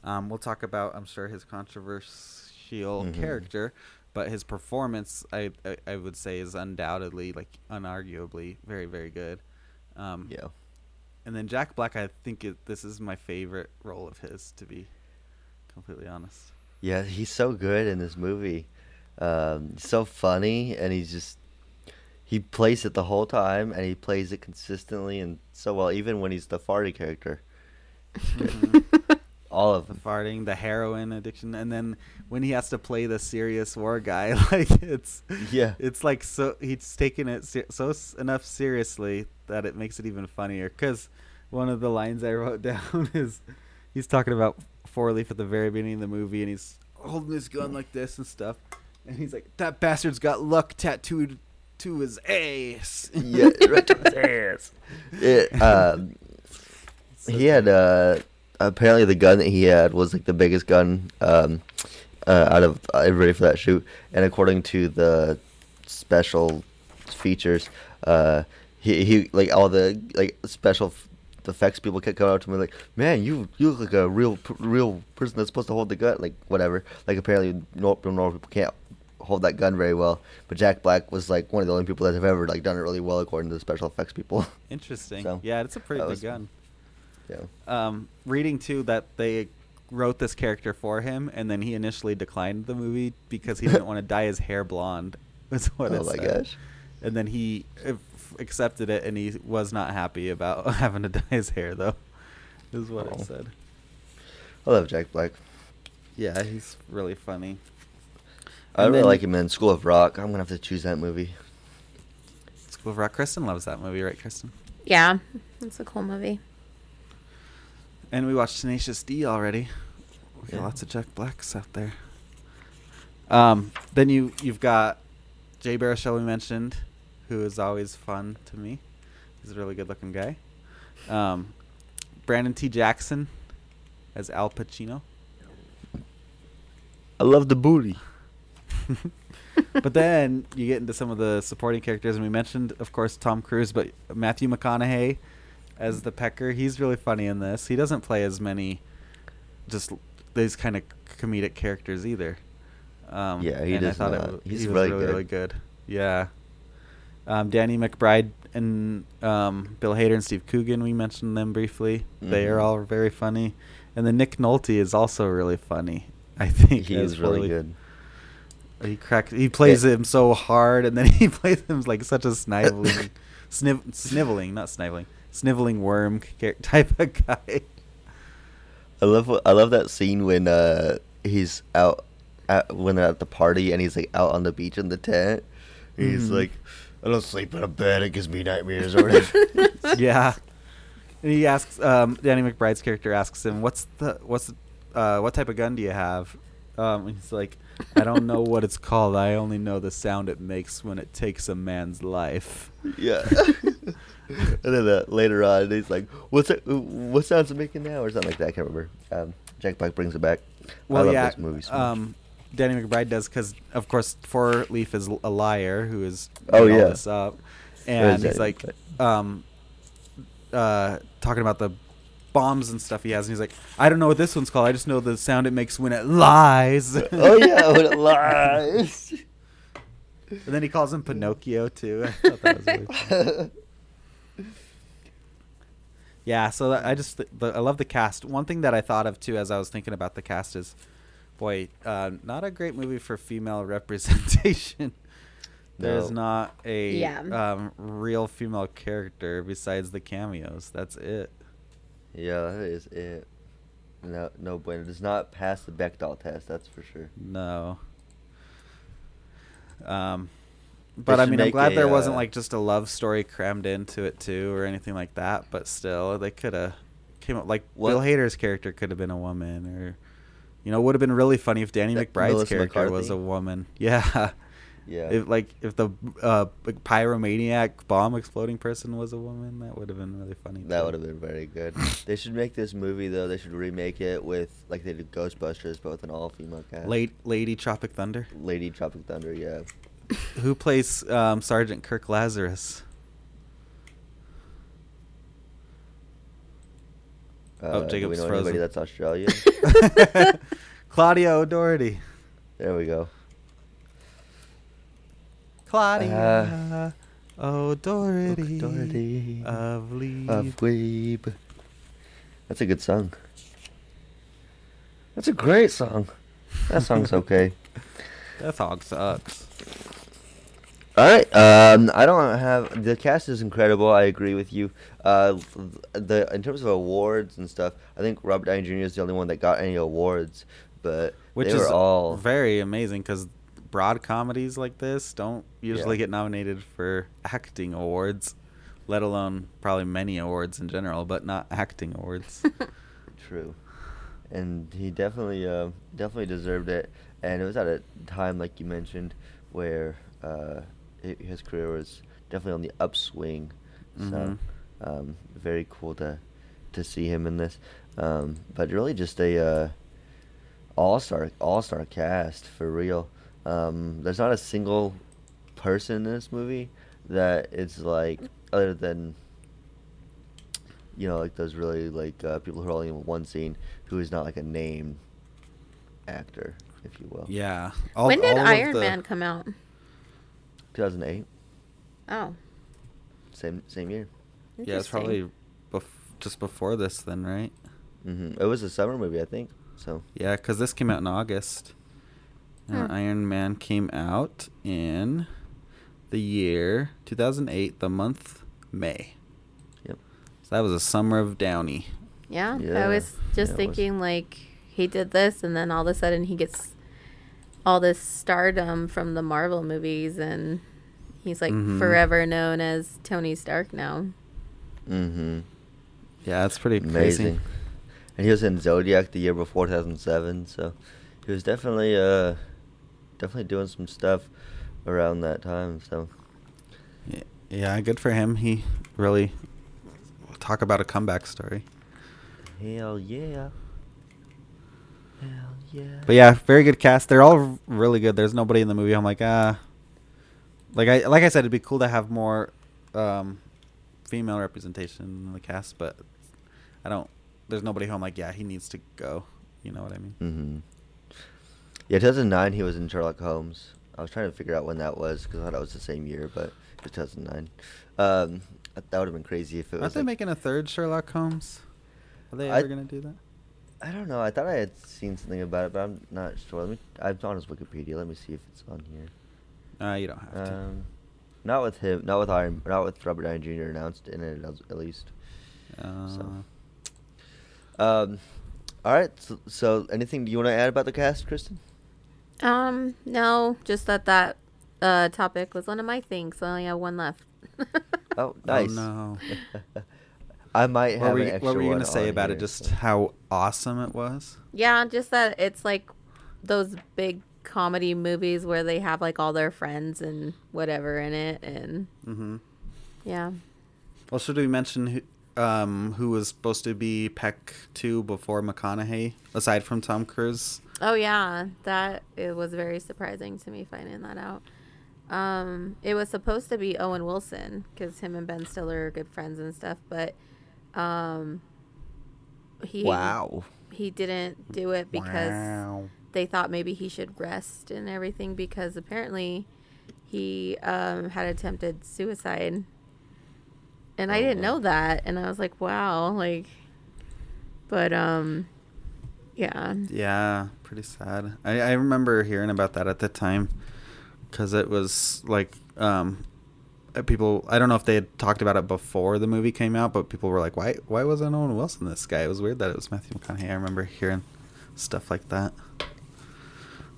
Um, we'll talk about, I'm sure, his controversial Mhm. character, but his performance, I, I I would say, is undoubtedly, like, unarguably, very very good. Um, Yeah. And then Jack Black, I think it, this is my favorite role of his, to be completely honest. Yeah, he's so good in this movie. Um, so funny, and he's just he plays it the whole time, and he plays it consistently and so well. Even when he's the farty character, Mhm. All of the farting, the heroin addiction, and then when he has to play the serious war guy, <laughs> like it's Yeah. it's like so he's taking it ser- so s- enough seriously that it makes it even funnier. Cause one of the lines I wrote <laughs> down is he's talking about four leaf at the very beginning of the movie, and he's holding his gun like this and stuff, and he's like, "That bastard's got luck tattooed to his ass." yeah, right to his <laughs> ass. It, um, he had uh, apparently the gun that he had was like the biggest gun um, uh, out of everybody for that shoot, and according to the special features, uh, he he like all the like special f- effects people kept coming up to me like, man, you you look like a real real person that's supposed to hold the gun, like whatever. Like apparently no normal people can't hold that gun very well, but Jack Black was like one of the only people that have ever like done it really well according to the special effects people. <laughs> Interesting. So, yeah, it's a pretty big was- gun. Yeah. um, reading too that they wrote this character for him, and then he initially declined the movie because he didn't want to dye his hair blonde. <laughs> Was what I said. Oh it my said. gosh. And then he uh, accepted it, and he was not happy about <laughs> having to dye his hair, though. Is what Oh. it said. I love Jack Black. Yeah, he's really funny. I And really then- like him in School of Rock. I'm gonna have to choose that movie. School of Rock. Kristen loves that movie, right, Kristen? Yeah, it's a cool movie. And we watched Tenacious D already. We got Yeah. lots of Jack Blacks out there. Um, then you you've got Jay Baruchel we mentioned, who is always fun to me. He's a really good looking guy. Um, Brandon T. Jackson as Alpa Chino. I love the booty. <laughs> but then you get into some of the supporting characters, and we mentioned, of course, Tom Cruise, but Matthew McConaughey as the Pecker. He's really funny in this. He doesn't play as many, just these kind of comedic characters either. Um, Yeah, he and I thought it not. wa- He's he was really really, good. really good. Yeah. Um, Danny McBride and um, Bill Hader and Steve Coogan, we mentioned them briefly. They are Mhm. all very funny. And then Nick Nolte is also really funny. I think He is really Forley. good. He cracks. He plays him so hard, and then <laughs> he plays him like such a <laughs> sniveling, sniv- sniveling, not sniveling, sniveling worm <laughs> type of guy. I love I love that scene when uh he's out at, when they're at the party and he's like out on the beach in the tent. He's Mhm. like, I don't sleep in a bed. It gives me nightmares or whatever. <laughs> yeah. And he asks, um, Danny McBride's character asks him, "What's the what's the, uh, what type of gun do you have?" Um, and he's like, "I don't know what it's called. I only know the sound it makes when it takes a man's life." yeah. <laughs> <laughs> and then uh, later on, he's like, "What's it? What sounds it making now?" or something like that. I can't remember. Um, Jack Black brings it back. Well, I love yeah. this movie so um, Danny McBride does because, of course, Four Leaf is a liar who is Oh, all yeah. this up, and he's like, um, uh, talking about the bombs and stuff he has, and he's like, I don't know what this one's called. I just know the sound it makes when it lies. <laughs> oh yeah, when it <laughs> lies. And then he calls him Pinocchio too. I thought that was funny. Yeah, so that, I just th- the, I love the cast. One thing that I thought of too as I was thinking about the cast is, boy, uh, not a great movie for female <laughs> representation. There's No. not a Yeah. um, real female character besides the cameos. That's it. yeah, that is it. No, no bueno. It does not pass the Bechdel test. That's for sure. No. Um, but I mean, I'm glad a, there wasn't uh, like just a love story crammed into it too, or anything like that. But still, they could have came up like What- Bill Hader's character could have been a woman, or you know, it would have been really funny if Danny Uh, McBride's Melissa character was a woman. <laughs> Yeah. Yeah. If like if the uh, pyromaniac bomb exploding person was a woman, that would have been really funny. That would have been very good. <laughs> they should make this movie though. They should remake it with like they did Ghostbusters, but with an all-female cast. Late Lady Tropic Thunder. Lady Tropic Thunder. Yeah. <laughs> Who plays um, Sergeant Kirk Lazarus? Oh, Uh, do Jacob's we know anybody that's Australian? <laughs> Claudia O'Doherty. there we go. Claudia O'Doherty. O'Doherty Of Leave. Of. That's a good song. That's a great song. That song's <laughs> okay. That song sucks. All right. Um, I don't have the cast is incredible. I agree with you. Uh, the in terms of awards and stuff, I think Robert Downey Jr. is the only one that got any awards, but Which they is were all very amazing because broad comedies like this don't usually Yeah. get nominated for acting awards, let alone probably many awards in general, but not acting awards. <laughs> true. And he definitely, uh, definitely deserved it. And it was at a time, like you mentioned, where uh, hi- his career was definitely on the upswing. Mhm. So, um, very cool to to see him in this. Um, but really, just a uh, all star all star cast for real. Um, there's not a single person in this movie that it's like other than you know like those really like uh, people who are only in one scene who is not like a named actor, if you will. yeah. All, when did all of Iron the- Man come out? 2008, Oh, same same year. Yeah, it's probably bef- just before this then, right? Mm-hmm. It was a summer movie, I think. So Yeah, because this came out in August. And Hmm. Iron Man came out in the year 2008, the month May. Yep. So that was a summer of Downey. Yeah, Yeah, I was just yeah, it was. thinking like he did this, and then all of a sudden he gets all this stardom from the Marvel movies, and he's like Mhm. forever known as Tony Stark now. hmm Yeah, that's pretty amazing. crazy. And he was in Zodiac the year before 2007, so he was definitely uh definitely doing some stuff around that time. So Yeah, yeah, good for him. He really talk about a comeback story. hell yeah, hell yeah. But yeah, very good cast. They're all really good. There's nobody in the movie. I'm like, ah, like I like I said, it'd be cool to have more um, female representation in the cast, but I don't. There's nobody who I'm like, yeah, he needs to go. You know what I mean? hmm Yeah, 2009 he was in Sherlock Holmes. I was trying to figure out when that was because I thought it was the same year, but it was 2009. Um, that would have been crazy if it Aren't was. they like- making a third Sherlock Holmes? Are they I- ever gonna do that? I don't know. I thought I had seen something about it, but I'm not sure. Let me. I'm on his Wikipedia. Let me see if it's on here. Uh, you don't have to. Um, not with him. Not with Iron. Not with Robert Downey Jr. announced in it at least. Uh, so. Um, all right. So, so anything do you want to add about the cast, Kristen? Um, no, just that that uh topic was one of my things. So I only have one left. <laughs> Oh, nice. no. <laughs> I might have what were an you, extra what were you gonna say on about it? Just so- how awesome it was. yeah, just that it's like those big comedy movies where they have like all their friends and whatever in it, and Mm-hmm. yeah. Well, should we mention who, um, who was supposed to be Peck two before McConaughey, aside from Tom Cruise? Oh yeah, that it was very surprising to me finding that out. Um, it was supposed to be Owen Wilson because him and Ben Stiller are good friends and stuff, but um, he Wow. he didn't do it because Wow. they thought maybe he should rest and everything because apparently he um, had attempted suicide, and I Oh, didn't know that, and I was like, wow, like, but um, yeah. Yeah, pretty sad. I, I remember hearing about that at the time because it was like um, Uh, people. I don't know if they had talked about it before the movie came out, but people were like, "Why? Why wasn't Owen Wilson this guy?" It was weird that it was Matthew McConaughey. I remember hearing stuff like that.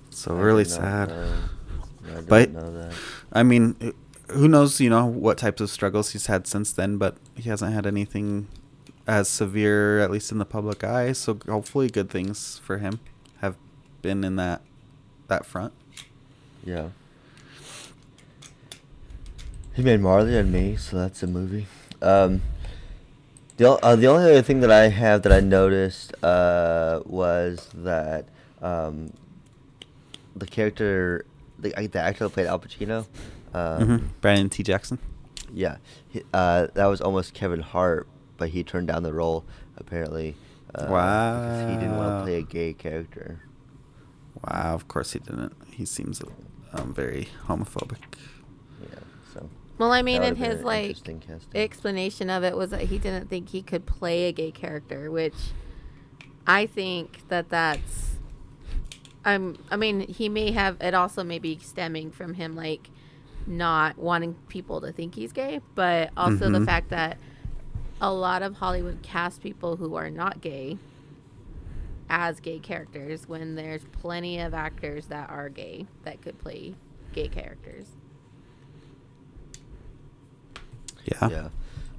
So I really sad. I But- I mean, who knows? You know what types of struggles he's had since then, but he hasn't had anything as severe, at least in the public eye. So hopefully, good things for him have been in that that front. Yeah. He made Marley and Me, so that's a movie. Um, the uh, the only other thing that I have that I noticed uh, was that um, the character, the, uh, the actor that played Alpa Chino, um, hmm Brandon T. Jackson. yeah, he, uh, that was almost Kevin Hart, but he turned down the role apparently. Uh, because he didn't want to play a gay character. Wow, of course he didn't. He seems um, very homophobic. Well, I mean, in his like explanation of it was that he didn't think he could play a gay character, which I think that that's. I'm. I mean, he may have. It also may be stemming from him like not wanting people to think he's gay, but also the Mhm. fact that a lot of Hollywood cast people who are not gay as gay characters when there's plenty of actors that are gay that could play gay characters. Yeah. Yeah.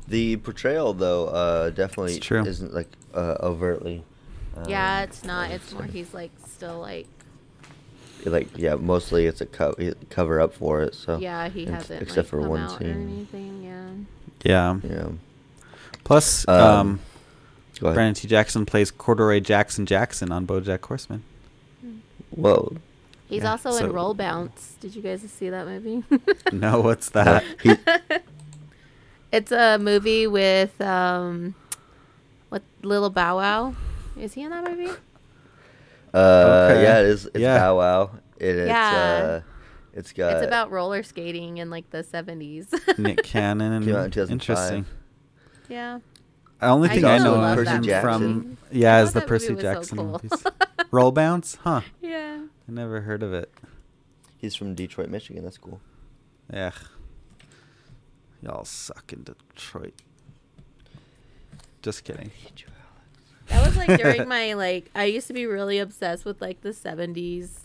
The portrayal, though, uh, definitely It's true. isn't like uh, overtly. yeah, um, it's not. It's more he's like still like like yeah. Mostly, it's a co- cover up for it. So yeah he ex- hasn't except like, for come one out or scene. anything. Yeah. Yeah. Yeah. Plus, Um, um, Go ahead. Brandon T. Jackson plays Corduroy Jackson Jackson on BoJack Horseman. Whoa. He's Yeah, also so- in Roll Bounce. Did you guys see that movie? no, what's <laughs> that? He, <laughs> it's a movie with um, what Little Bow Wow. Is he in that movie? uh, Okay. yeah, it is. It's Yeah. Bow Wow. It, it's Yeah. uh, it's got. it's about roller skating in like the seventies. <laughs> Nick Cannon and Came out in interesting. yeah. The only I thing I also know love him that from yeah thought is the that Percy movie was so Jackson cool. movies. <laughs> Roll Bounce, huh? Yeah. I never heard of it. He's from Detroit, Michigan. That's cool. Yeah. Y'all suck in Detroit. Just kidding. That was like during my <laughs> like I used to be really obsessed with like the seventies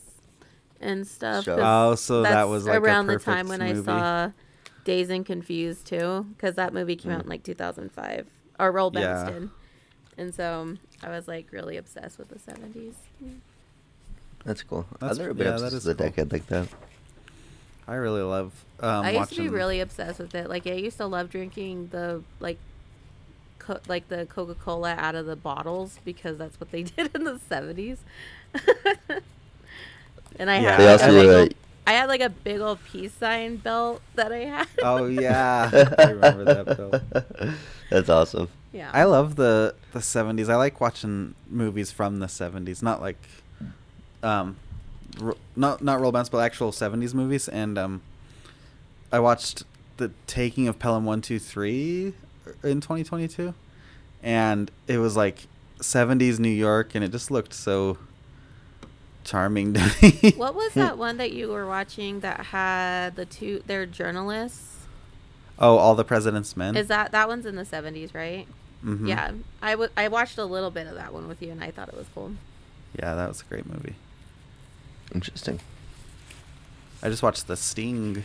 and stuff. Show. 'cause Oh, so that was like a around the time when movie. I saw Dazed and Confused too, because that movie came out Mm. in like 2005 or Roll Bounce Yeah. did, and so I was like really obsessed with the seventies. That's cool. That's- I've never been yeah, obsessed that is with a decade like that. I really love um, I used watching. to be really obsessed with it. Like I used to love drinking the like. Co- like the Coca Cola out of the bottles because that's what they <laughs> did in the seventies. <laughs> and I Yeah, had They like, also a big old I had like a big old peace sign belt that I had. Oh yeah, <laughs> I remember that. Bill. That's awesome. yeah. I love the the seventies. I like watching movies from the seventies, not like, um, ro- not not roll bounce, but actual seventies movies. And um, I watched the Taking of Pelham One Two Three in twenty twenty two, and it was like seventies New York, and it just looked so charming to me. <laughs> What was that one that you were watching that had the two? They're journalists. Oh, All the President's Men. Is that that one's in the seventies, right? Mhm. Yeah, I w- I watched a little bit of that one with you, and I thought it was cool. Yeah, that was a great movie. Interesting. I just watched The Sting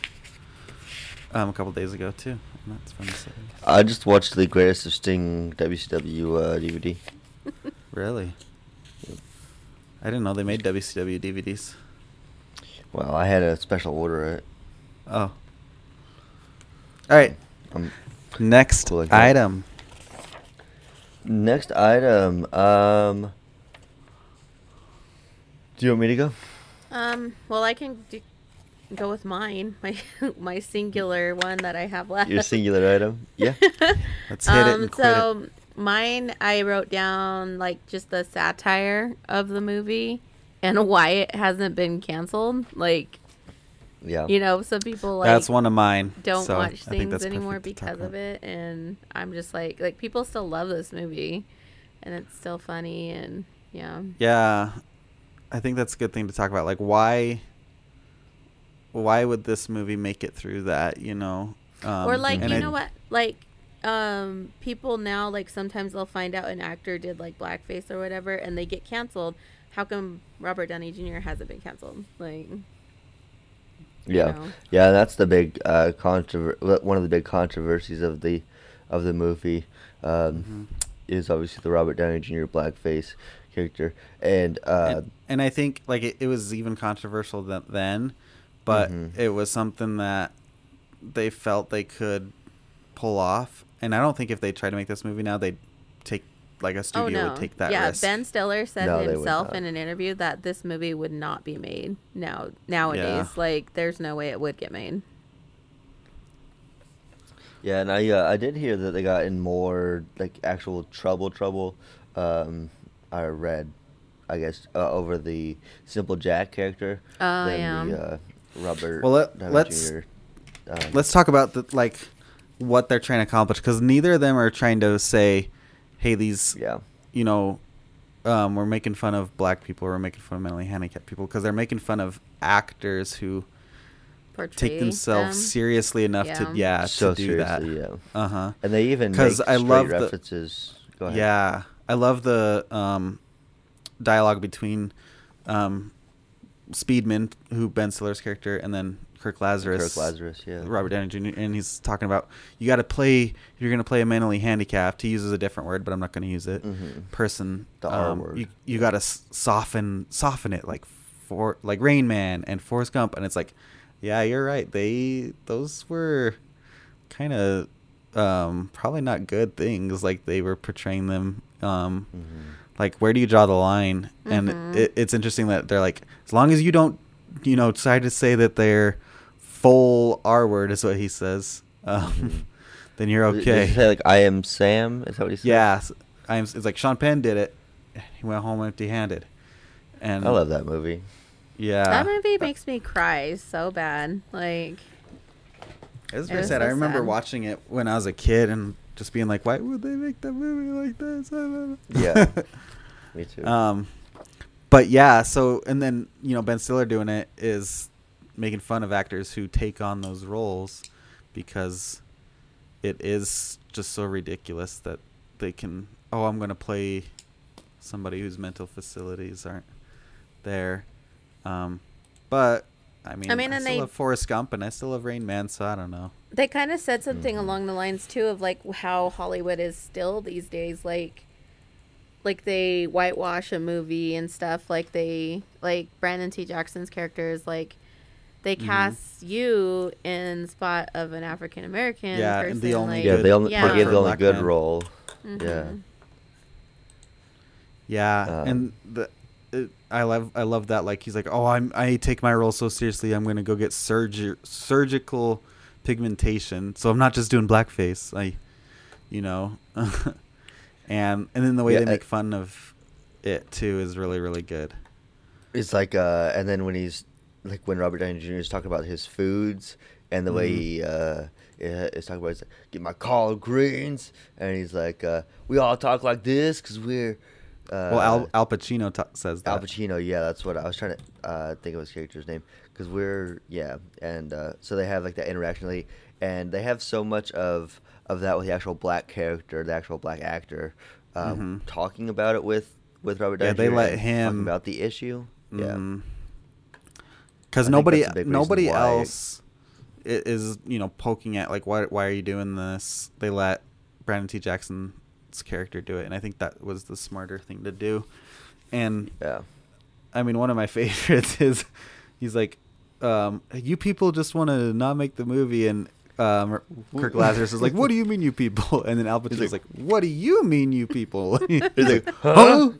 um, a couple days ago too. And that's from the 70s. I just watched the Greatest of Sting WCW uh, DVD. <laughs> Really? I didn't know they made WCW DVDs. Well, I had a special order. It. Oh. All right. Um, Next Cool item. next item. Um, do you want me to go? Um, well, I can do, go with mine, <laughs> my my singular one that I have left. Your singular item. Yeah. <laughs> Let's hit it um, and quit so mine, I wrote down like just the satire of the movie and <laughs> why it hasn't been canceled. Like, Yeah. you know, some people like That's one of mine. don't so watch think things anymore perfect to talk because of it, and I'm just like, like people still love this movie, and it's still funny, and yeah, Yeah, I think that's a good thing to talk about. Like, why? Why would this movie make it through that? You know, um, or like you I- know what, like um people now like sometimes they'll find out an actor did like blackface or whatever, and they get canceled. How come Robert Downey Jr. hasn't been canceled? Like, Yeah. know. Yeah, that's the big uh, controver- One of the big controversies of the of the movie um, Mhm. is obviously the Robert Downey Jr. blackface character, and, uh, and, and I think like it, it was even controversial th- then, but Mhm. it was something that they felt they could pull off. And I don't think if they tried to make this movie now, they'd take like a oh studio no, would take that yeah. risk. Ben Stiller said No, himself in an interview that this movie would not be made now nowadays. Yeah. Like, there's no way it would get made. yeah, and I uh, I did hear that they got in more like actual trouble trouble. Um, I read, I guess, uh, over the Simple Jack character Oh, than yeah. the uh, Robert Well, let- Downey let's- Jr. Um, Let's talk about the like what they're trying to accomplish because neither of them are trying to say, "Hey, these yeah. you know, um, we're making fun of black people, we're making fun of mentally handicapped people because they're making fun of actors who portray take themselves them. seriously enough to Yeah. yeah so to do that. yeah. Uh huh. And they even 'Cause make I straight love the- references. Go ahead. Yeah, I love the um, dialogue between um, Speedman, who Ben Stiller's character, and then Kirk Lazarus. Kirk Lazarus, yeah. Robert Downey Jr. and he's talking about you got to play. If you're going to play a mentally handicapped, he uses a different word, but I'm not going to use it. Mhm. Person, The R um, word. You you got to soften soften it like for like Rain Man and Forrest Gump, and it's like, yeah, you're right. They those were kind of um, probably not good things. Like they were portraying them. Um, Mhm. Like where do you draw the line and Mhm. it, it's interesting that they're like as long as you don't you know decide to say that they're full r word is what he says um, <laughs> then you're Did- did okay he say, like I am Sam. Is that what he said? yeah s- i'm it's like sean penn did it he went home empty handed and I love that movie. yeah That movie makes me cry so bad. Like, it was it very was sad so i remember sad. watching it when i was a kid and just being like why would they make that movie like this <laughs> Yeah. <laughs> Me too. Um, but yeah, so and then you know Ben Stiller doing it is making fun of actors who take on those roles because it is just so ridiculous that they can. Oh, I'm gonna play somebody whose mental facilities aren't there. Um, but I mean, I, mean, and still they- love Forrest Gump and I still love Rain Man, so I don't know. they kind of said something Mhm. along the lines too of like how Hollywood is still these days. Like, like they whitewash a movie and stuff. Like they like Brandon T. Jackson's characters. Like they Mhm. cast you in spot of an African American. Yeah, person. the only like, yeah, they only yeah. they gave the only good men. role. Mhm. Yeah. Yeah, Um, and the it, I love I love that like he's like, "Oh, I'm I take my role so seriously. I'm going to go get surgi- surgical pigmentation. So I'm not just doing blackface. I you know." <laughs> and and then the way Yeah, they I- make fun of it too is really really good. It's like, uh, and then when he's like when Robert Downey Jr. is talking about his foods and the way Mhm. he uh, i- is talking about, like, get my collard greens, and he's like, uh, we all talk like this because we're. Uh, well, Al Alpa Chino t- says that. Alpa Chino, yeah, that's what I was trying to uh, think of his character's name because we're yeah, and uh, so they have like that interaction, like, and they have so much of of that with the actual black character, the actual black actor, um, Mhm. talking about it with with Robert Downey. Yeah, they let him- talking about the issue. Yeah, Because nobody that's a big reason nobody else is you know poking at like why why are you doing this? They let Brandon T. Jackson's character do it, and I think that was the smarter thing to do. And yeah. I mean, one of my <laughs> favorites is he's like, um, "You people just want to not make the movie," and um, Kirk Lazarus is like, "What do you mean, you people?" <laughs> And then Alpa Chino's like, like- "What do you mean, you people?" <laughs> He's like, huh?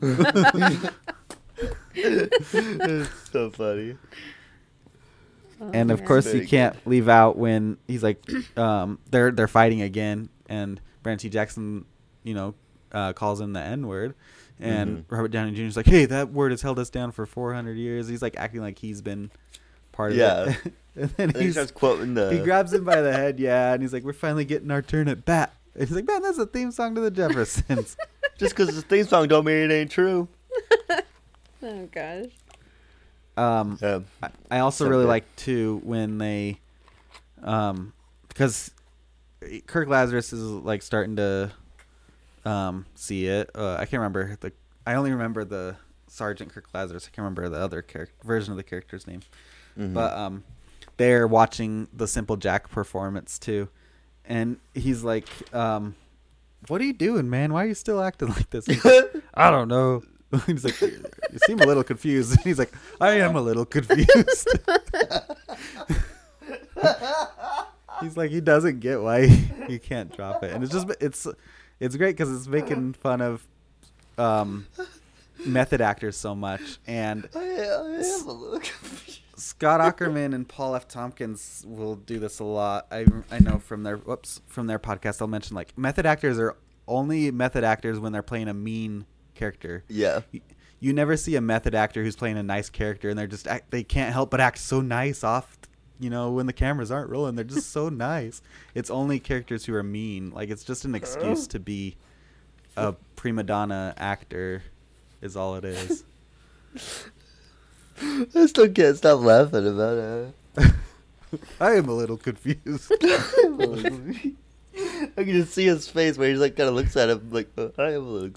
it's so funny. Oh, and of man. course you can't leave out when he's like um they're they're fighting again and Brandon T. Jackson you know uh, calls him the N word and Mhm. Robert Downey Jr. is like hey that word has held us down for 400 years he's like acting like he's been part of Yeah. it <laughs> and then And he starts quoting the. he grabs him by the head yeah and he's like we're finally getting our turn at bat and he's like man that's a theme song to the Jeffersons <laughs> <laughs> Just because the theme song don't mean it ain't true. Oh gosh. um Yeah. I, I also So really like too when they, um, because Kirk Lazarus is like starting to, um, see it. Uh, I can't remember the. I only remember the Sergeant Kirk Lazarus. I can't remember the other character version of the character's name. Mhm. But um, they're watching the Simple Jack performance too, and he's like, um, "What are you doing, man? Why are you still acting like this?" Like, <laughs> I don't know. <laughs> He's like, you seem a little confused. <laughs> He's like, I am a little confused. He's like, he doesn't get why you can't drop it, and it's just it's it's great because it's making <laughs> fun of um, method actors so much, and I, I am a little. Scott <laughs> Aukerman and Paul F. Tompkins will do this a lot. I I know from their whoops from their podcast. I'll mention like method actors are only method actors when they're playing a mean character. Yeah. You, you never see a method actor who's playing a nice character and they're just act, they can't help but act so nice off. You know when the cameras aren't rolling, they're just so nice. It's only characters who are mean. Like it's just an excuse to be a prima donna actor, is all it is. <laughs> I still can't stop laughing about it. <laughs> I am a little confused. <laughs> I can just see his face where he's like kind of looks at him like uh, I am a little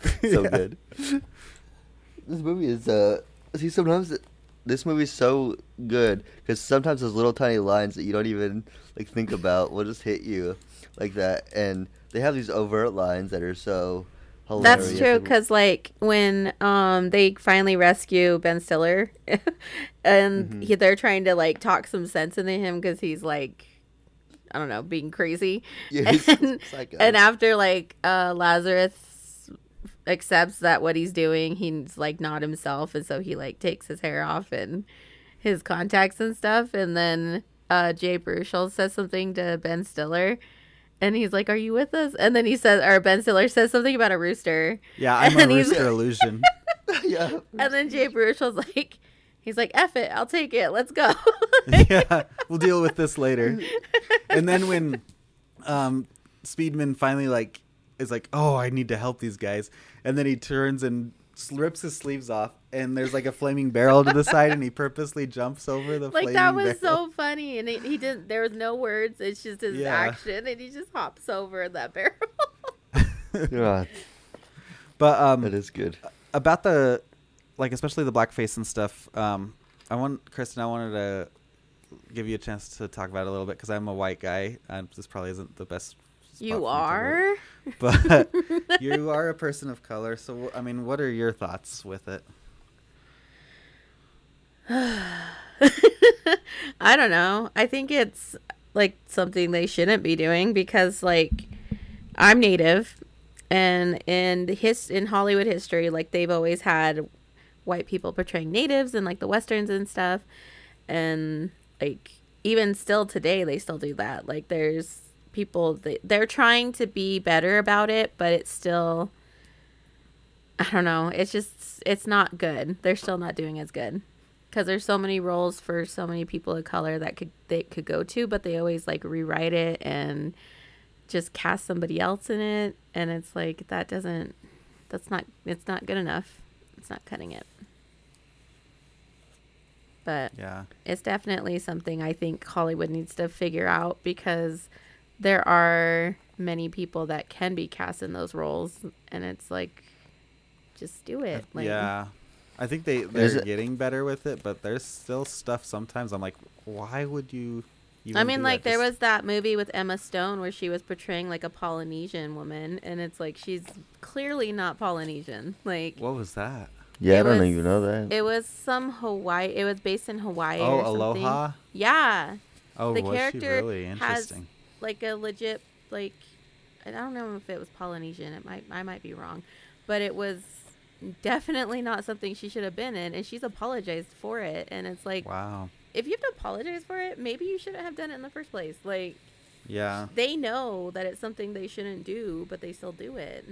confused. so Yeah. good. This movie is uh see sometimes it- this movie's so good because sometimes those little tiny lines that you don't even like think about will just hit you like that, and they have these overt lines that are so hilarious. That's true because like when um they finally rescue Ben Stiller, <laughs> and Mhm. he, they're trying to like talk some sense into him because he's like, I don't know, being crazy. Yeah, <laughs> he's and, psycho. and after like uh Lazarus accepts that what he's doing, he's like not himself, and so he like takes his hair off and his contacts and stuff, and then uh Jay Baruchel says something to Ben Stiller. And he's like, "Are you with us?" And then he says, or Ben Stiller says something about a rooster. Yeah, I'm a And he's- rooster <laughs> illusion. <laughs> Yeah. And then Jay Baruchel's like, he's like, "F it, I'll take it. Let's go." <laughs> yeah, we'll deal with this later. And then when um, Speedman finally like is like, "Oh, I need to help these guys," and then he turns and s- rips his sleeves off, and there's like a flaming barrel to the side, and he purposely jumps over the like flaming that was barrel. so funny, and he, he didn't. There was no words. It's just his Yeah. action, and he just hops over that barrel. <laughs> Yeah, but um, that is good. about the like especially the blackface and stuff um i want kristen i wanted to give you a chance to talk about it a little bit because i'm a white guy and this probably isn't the best spot for me you are. <laughs> but <laughs> you are a person of color so i mean what are your thoughts with it <sighs> I don't know. I think it's like something they shouldn't be doing because like I'm native and in his in Hollywood history like they've always had white people portraying natives and like the westerns and stuff and like even still today they still do that. Like there's people that they're trying to be better about it but it's still I don't know. It's just it's not good. They're still not doing as good because there's so many roles for so many people of color that could they could go to, but they always like rewrite it and just cast somebody else in it, and it's like that doesn't that's not it's not good enough. It's not cutting it. But yeah it's definitely something I think Hollywood needs to figure out because there are many people that can be cast in those roles, and it's like just do it. Uh, like, yeah i think they they're getting better with it but there's still stuff sometimes i'm like why would you even I mean, like there Just- was that movie with Emma Stone where she was portraying like a Polynesian woman, and it's like she's clearly not Polynesian. Like what was that Yeah, I don't was- even know that. it was some Hawaii. It was based in Hawaii. oh or something. aloha Yeah, oh The was she character really has- interesting like a legit like I don't know if it was Polynesian. It might I might be wrong, but it was definitely not something she should have been in, and she's apologized for it. And it's like wow if you have to apologize for it, maybe you shouldn't have done it in the first place. Like yeah they know that it's something they shouldn't do, but they still do it.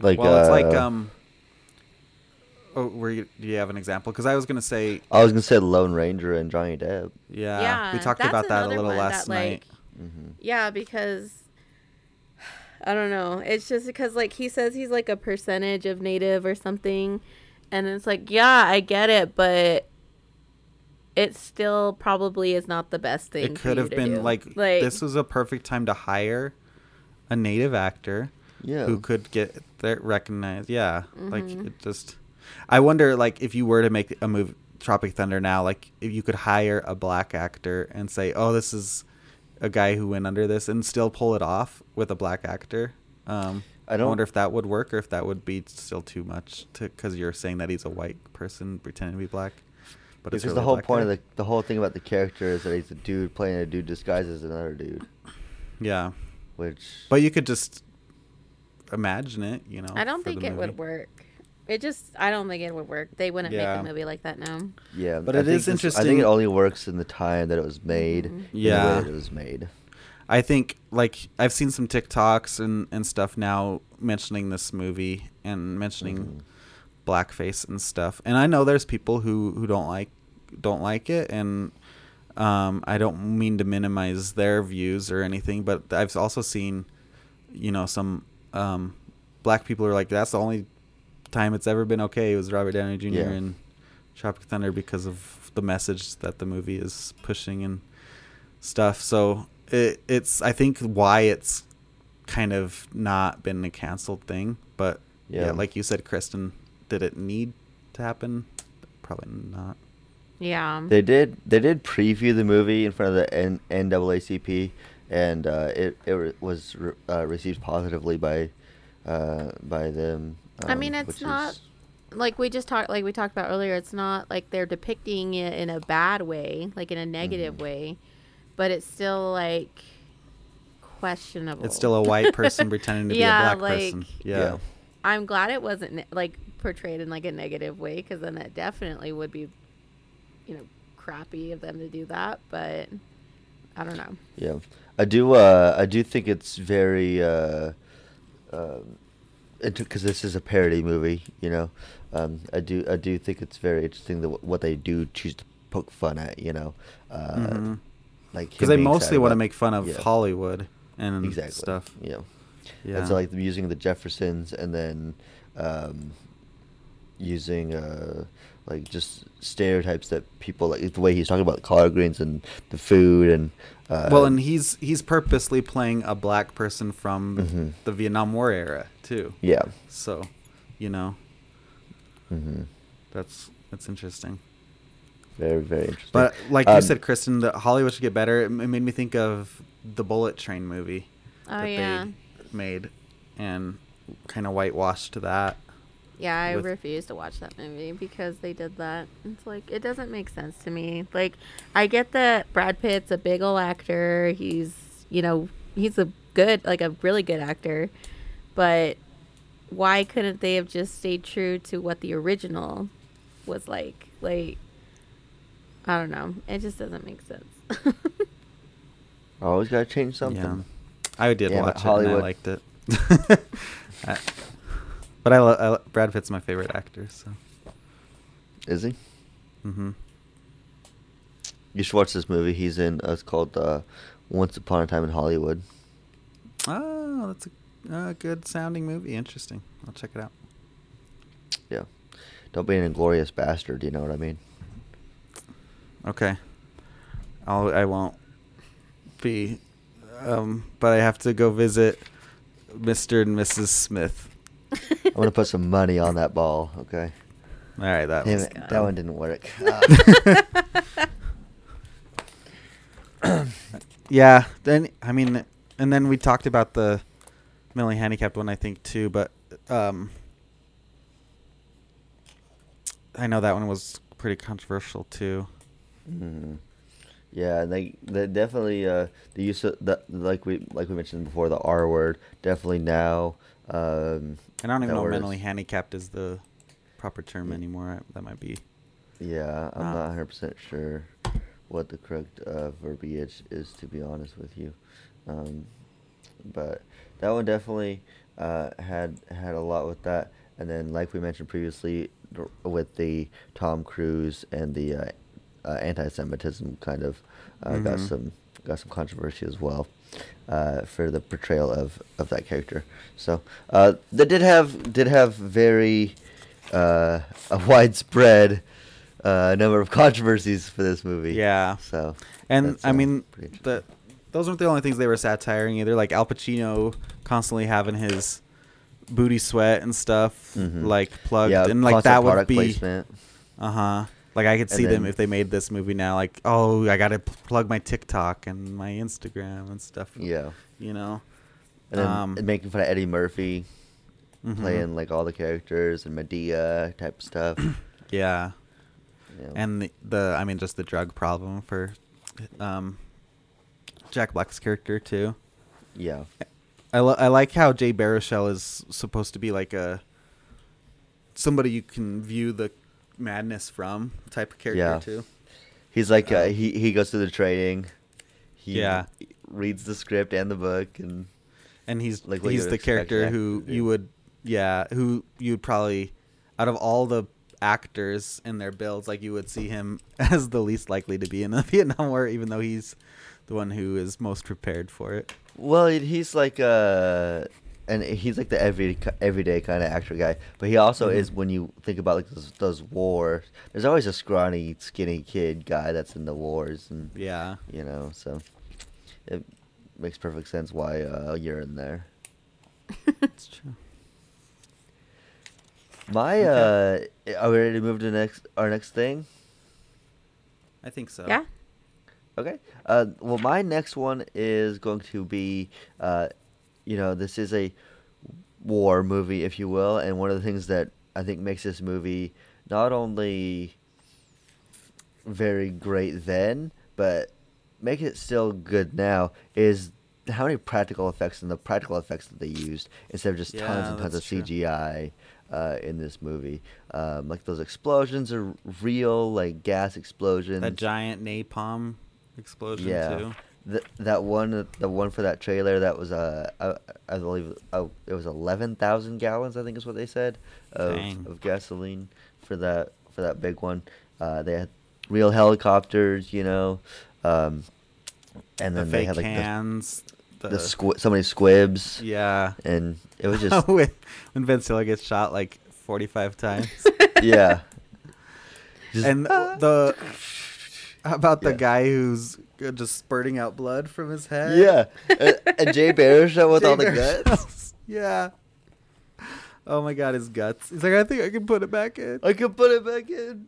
like, well, it's like uh, um. Oh, were you, do you have an example? Because I was gonna say, I was gonna say Lone Ranger and Johnny Depp. yeah, Yeah, we talked about that a little last that, like, night. hmm Yeah, because I don't know. It's just because like he says he's like a percentage of native or something, and it's like yeah, I get it, but it still probably is not the best thing. It for could you have to been like, like this was a perfect time to hire a native actor Yeah. who could get their recognized. Yeah, like Mhm. it just. I wonder, like, if you were to make a movie Tropic Thunder now, like, if you could hire a black actor and say, "Oh, this is a guy who went under this," and still pull it off with a black actor. Um, I I, don't- wonder if that would work or if that would be still too much to because you're saying that he's a white person pretending to be black. But it's because really the whole point guy. of the the whole thing about the character is that he's a dude playing a dude disguised as another dude, yeah, which but you could just imagine it. You know, I don't think it would work. It just I don't think it would work. They wouldn't Yeah. make a movie like that now. yeah. But I it think is this- I think interesting- it only works in the time that it was made. And the way Yeah. that it was made. I think like I've seen some TikToks and and stuff now mentioning this movie and mentioning Mhm. blackface and stuff. And I know there's people who who don't like don't like it and um I don't mean to minimize their views or anything, but I've also seen you know some um black people are like that's the only time it's ever been okay it was Robert Downey Jr. Yeah. in Tropic Thunder because of the message that the movie is pushing and stuff. So it it's I think why it's kind of not been a canceled thing, but yeah, Yeah. like you said, Kristen, did it need to happen? Probably not. Yeah. They did. They did preview the movie in front of the N- NAACP, and uh, it it re- was re- uh, received positively by uh, by them. I mean, um, it's not is- like we just talked like we talked about earlier it's not like they're depicting it in a bad way like in a negative Mhm. way but it's still like questionable It's still a white person pretending to Yeah, be a <laughs> black like- person. Yeah. Yeah. i'm glad it wasn't ne- like portrayed in like a negative way because then it definitely would be you know crappy of them to do that but i don't know Yeah, I do. Uh, I do think it's very uh, because this is a parody movie. You know, um, I do. I do think it's very interesting that what they do choose to poke fun at. You know, uh, Mhm. like Because they mostly want to make fun of yeah. Hollywood and exactly stuff. Yeah. Yeah. And so like using the Jeffersons and then um, using uh, like just stereotypes that people like the way he's talking about collard greens and the food and uh, well, and he's he's purposely playing a black person from Mhm. the Vietnam War era too. yeah. So, you know, hmm that's that's interesting. Very very interesting. But like you Um, said, Kristen, the Hollywood should get better. It it made me think of the Bullet Train movie oh that yeah they made, and kind of whitewashed that. Yeah, I with- refuse to watch that movie because they did that. It's like it doesn't make sense to me. Like I get that Brad Pitt's a big ol' actor. He's, you know, he's a good like a really good actor. But why couldn't they have just stayed true to what the original was like? Like I don't know. It just doesn't make sense. always gotta change something. Yeah. I did Yeah, watch it Hollywood- and I liked it. <laughs> I- but I, lo- I Brad Pitt's my favorite actor, so. Is he? hmm You should watch this movie. He's in. Uh, it's called uh, Once Upon a Time in Hollywood. Oh, that's a, a good sounding movie. Interesting. I'll check it out. Yeah. Don't be an inglorious bastard. You know what I mean? Okay. I'll I won't be um but I have to go visit Mr. and Mrs. Smith. I'm gonna put some money on that ball. Okay. All right, that Damn was it, that one didn't work. <laughs> Yeah, then I mean and then we talked about the mentally handicapped one I think too, but um I know that one was pretty controversial too. Mhm. Yeah, they they definitely uh, the use of the like we like we mentioned before the R word definitely now. Um, And I don't even know mentally handicapped is the proper term Yeah. anymore. I- That might be. Yeah, I'm Ah. not 100 percent sure what the correct uh, verbiage is to be honest with you, um, but that one definitely uh, had had a lot with that. And then, like we mentioned previously, with the Tom Cruise and the uh, uh, anti-Semitism, kind of uh, got Mhm. some got some controversy as well uh, for the portrayal of, of that character. So uh, they did have did have very uh, a <laughs> widespread uh, number of controversies for this movie. Yeah. So And I uh, mean, the those weren't the only things they were satiring either. Like Al Pacino constantly having his booty sweat and stuff Mhm. like plugged, yeah, and like that would be uh huh. Like I could see them if they made this movie now. Like, oh, I gotta p- plug my TikTok and my Instagram and stuff. Yeah, you know. and then Um, making fun of Eddie Murphy Mhm. playing like all the characters and Madea type stuff. <clears throat> Yeah. Yeah. and the, the I mean just the drug problem for um Jack Black's character too. yeah, I, li- I like how Jay Baruchel is supposed to be like a somebody you can view the madness from type of character Yeah. too. he's like uh, Um, he he goes through the training. He Yeah. reads the script and the book and And he's Like he's the character who do. you would yeah, who you would probably out of all the actors in their builds like you would see him <laughs> as the least likely to be in the <laughs> Vietnam War even though he's the one who is most prepared for it. well, he's like uh and he's like the every everyday kind of actor guy. But he also Mhm. is when you think about like those, those wars. There's always a scrawny, skinny kid guy that's in the wars, and Yeah. you know, so it makes perfect sense why uh, you're in there. <laughs> It's true. My uh, are we ready to move to next our next thing? I think so. Yeah. Okay. Uh, well, my next one is going to be, uh, you know, this is a war movie, if you will, and one of the things that I think makes this movie not only very great then, but make it still good now is how many practical effects and the practical effects that they used instead of just tons and tons of true. CGI uh, in this movie. Um, like those explosions are real, like gas explosions. That giant napalm explosion Yeah. too. Th- that one, the one for that trailer, that was uh, I, I believe uh, it was eleven thousand gallons. I think is what they said of, Dang. of gasoline for that for that big one. Uh, they had real helicopters, you know, um, and The then they fake had like hands. the, the squi- so many squibs, Yeah. and it was <laughs> just when when Ben Stiller gets shot like forty five times. <laughs> yeah. <laughs> Just- and the how about the Yeah. guy who's just spurting out blood from his head? yeah, and, and Jay <laughs> Baruchel with Jay all the guts. yeah. Oh my god, his guts. He's like, I think I can put it back in. I can put it back in.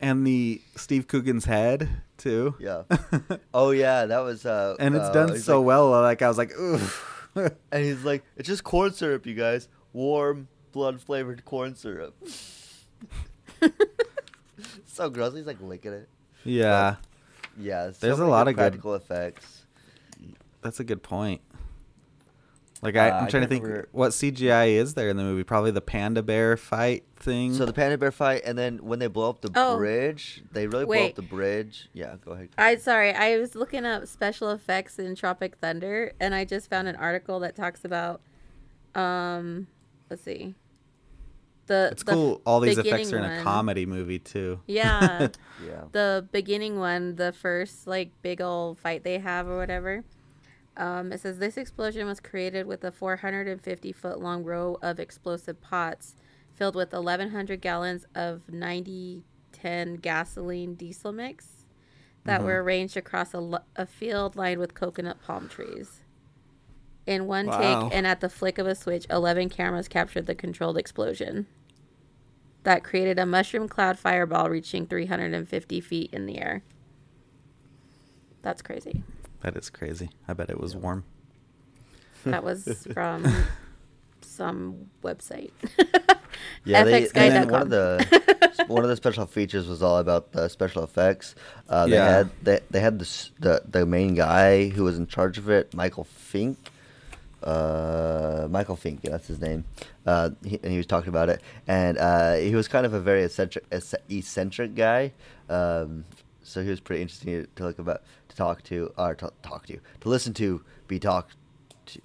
and the Steve Coogan's head too. Yeah. <laughs> Oh yeah, that was. Uh, and it's uh, done so like- well. Like I was like, ooh. <laughs> And he's like, "It's just corn syrup, you guys. Warm, blood flavored corn syrup." so gross. He's like licking it. Yeah, Yeah. so There's a lot good of good- effects. that's a good point. Like I, Uh, I'm I trying to think, remember- what CGI is there in the movie? Probably the panda bear fight thing. So the panda bear fight, and then when they blow up the Oh. bridge, they really blow up the bridge. Yeah, go ahead. I sorry, I was looking up special effects in Tropic Thunder, and I just found an article that talks about, um, let's see, the it's the cool. All these effects are in a one. comedy movie too. <laughs> Yeah, <laughs> Yeah. the beginning one, the first like big old fight they have or whatever. Um, it says this explosion was created with a 450 foot long row of explosive pots filled with 1,100 gallons of 9010 gasoline diesel mix that were arranged across a, lo- a field lined with coconut palm trees. In one Wow. take and at the flick of a switch, 11 cameras captured the controlled explosion that created a mushroom cloud fireball reaching 350 feet in the air. That's crazy. That is crazy. I bet it was warm. That was <laughs> from some website. <laughs> Yeah, they, and then one of the <laughs> one of the special features was all about the special effects. Uh, they Yeah. had they, they had this, the the main guy who was in charge of it, Michael Fink. Uh, Michael Fink, that's his name. Uh, he, and he was talking about it, and uh, he was kind of a very eccentric, eccentric guy. Um, so he was pretty interesting to look about, to talk to, or to talk to, to listen to, be talked to.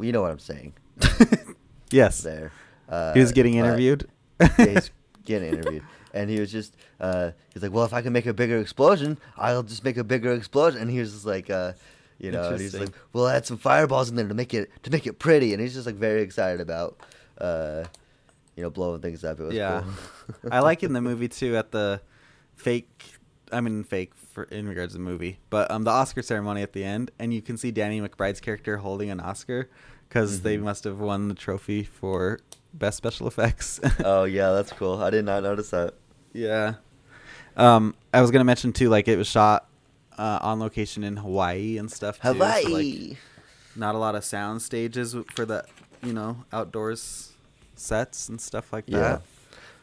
You know what I'm saying? <laughs> Yes. there. Uh, he was getting but- interviewed. yeah, he's <laughs> getting interviewed, and he was just uh, he's like, well, if I can make a bigger explosion, I'll just make a bigger explosion. And he was just like, uh, you know, and he's like, well, add some fireballs in there to make it to make it pretty, and he's just like very excited about, uh, you know, blowing things up. It was yeah. cool. <laughs> I like in the <laughs> movie too at the fake I mean fake for in regards to the movie, but um the Oscar ceremony at the end and you can see Danny McBride's character holding an Oscar because they Mhm. must have won the trophy for best special effects. <laughs> oh yeah, that's cool. I did not notice that. yeah. Um I was going to mention too like it was shot uh, on location in Hawaii and stuff too. so, like, Hawaii. not a lot of sound stages for the, you know, outdoors sets and stuff like Yeah. that.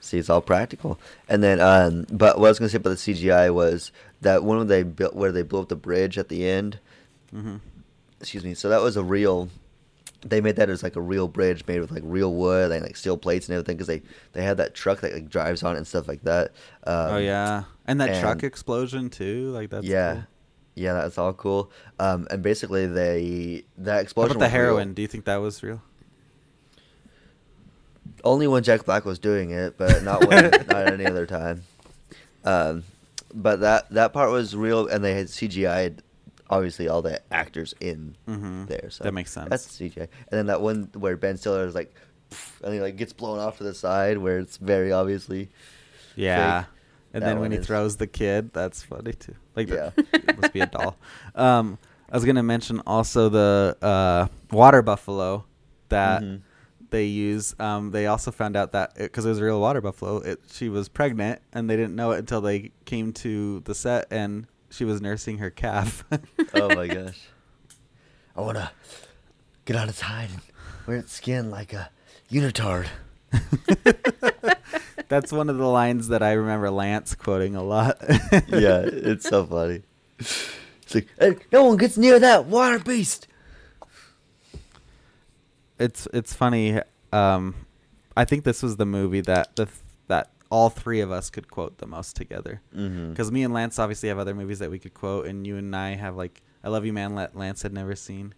See, it's all practical. And then, um, but what I was gonna say about the CGI was that one where they built where they blew up the bridge at the end. Mhm. Excuse me. So that was a real. They made that as like a real bridge made with like real wood and like steel plates and everything because they they had that truck that like drives on it and stuff like that. Um, oh yeah. And that truck explosion too, like that's yeah. cool. Yeah, that's all cool. Um, and basically, they that How explosion. about the was real. heroin? Do you think that was real? Only when Jack Black was doing it, but not when <laughs> not any other time. Um, but that that part was real, and they had CGI'd obviously all the actors in Mhm. there. So That makes sense. That's CGI. And then that one where Ben Stiller is like, and he like gets blown off to the side where it's very obviously. Yeah. fake. And That then when he is- throws the kid, that's funny too. Like, Yeah. the, <laughs> it must be a doll. Um, I was gonna mention also the uh, water buffalo that Mhm. they use. Um, they also found out that because it, was a real water buffalo, it, she was pregnant, and they didn't know it until they came to the set and she was nursing her calf. <laughs> oh my gosh. <laughs> I wanna get on its hide and wear its skin like a unitard. <laughs> That's one of the lines that I remember Lance quoting a lot. yeah, it's so funny. It's like, hey, no one gets near that water beast. it's it's funny. Um, I think this was the movie that the that all three of us could quote the most together. Mm-hmm. Because me and Lance obviously have other movies that we could quote, and you and I have like "I Love You, Man" that Lance had never seen.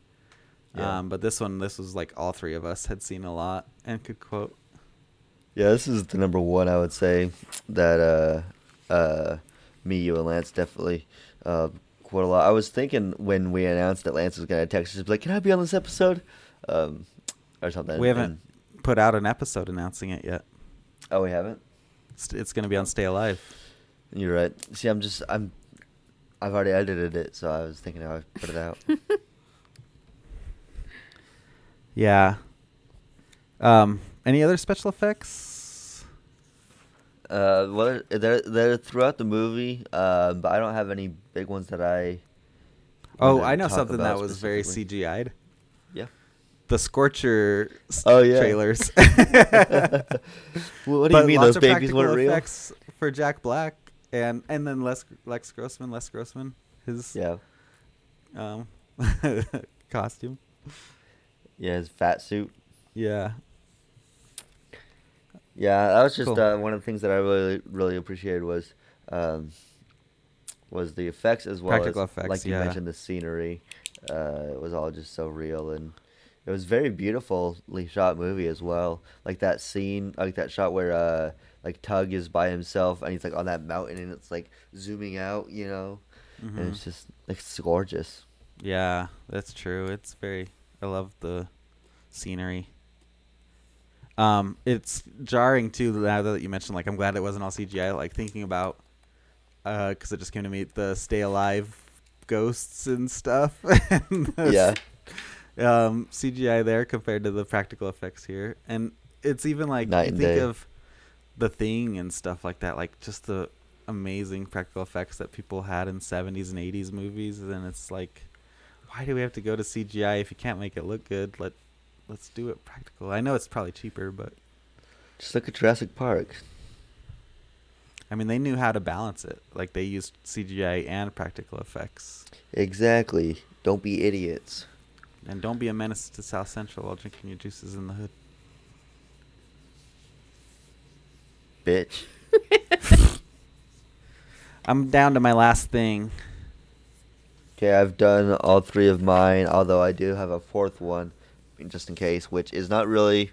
Yeah. Um, but this one, this was like all three of us had seen a lot and could quote. Yeah, this is the number one I would say that uh uh me, you, and Lance definitely uh quote a lot. I was thinking when we announced that Lance was gonna text us, like, "Can I be on this episode?" Um, or something. we haven't and- put out an episode announcing it yet. oh, we haven't. It's, it's going to be on Stay Alive. You're right. See, I'm just I'm I've already edited it, so I was thinking how I put it out. <laughs> Yeah. Um, any other special effects? uh, well, they're they're throughout the movie, uh, but I don't have any big ones that I. Oh, I know something that was very. CGI'd. The Scorcher Oh, yeah. trailers. <laughs> Well, what do But you mean those babies weren't real? effects for Jack Black and and then Les Lex Grossman, Les Grossman, his Yeah, um <laughs> costume. yeah, his fat suit. Yeah. Yeah, that was just Cool. uh, one of the things that I really really appreciated was um, was the effects as well Practical as effects, like you yeah. mentioned the scenery. Uh, it was all just so real and it was very beautifully shot movie as well. Like that scene, like that shot where uh, like Tugg is by himself and he's like on that mountain and it's like zooming out, you know, Mhm. and it's just like it's gorgeous. Yeah, that's true. It's very I love the scenery. Um, it's jarring too now that you mentioned like I'm glad it wasn't all CGI. Like thinking about, uh, because it just came to me the Stay Alive ghosts and stuff. <laughs> and Yeah. Um, CGI there compared to the practical effects here, and it's even like Night you think day. of the thing and stuff like that, like just the amazing practical effects that people had in 70s and 80s movies and it's like why do we have to go to CGI if you can't make it look good let let's do it practical I know it's probably cheaper but Just look at Jurassic Park. I mean they knew how to balance it like they used CGI and practical effects Exactly. Don't be idiots. And don't be a menace to South Central while drinking your juices in the hood Bitch. <laughs> I'm down to my last thing Okay, I've done all three of mine, although I do have a fourth one, just in case, which is not really.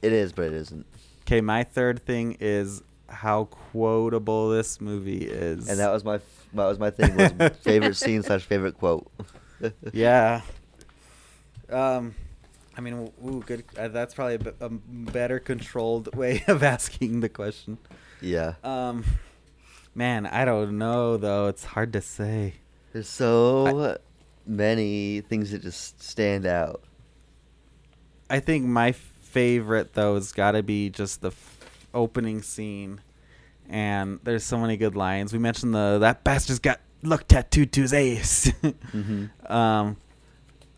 It is, but it isn't. okay my third thing is how quotable this movie is And that was my f- that was my thing was <laughs> favorite scene slash favorite quote. Yeah. Um, I mean, ooh, good. Uh, that's probably a, b- a better controlled <laughs> way of asking the question. Yeah. Um, man, I don't know though. It's hard to say. There's so many things that just stand out. I think my favorite though has got to be just the f- opening scene, and there's so many good lines. We mentioned the that bastard's got look tattooed to his ace. <laughs> Mhm. Um,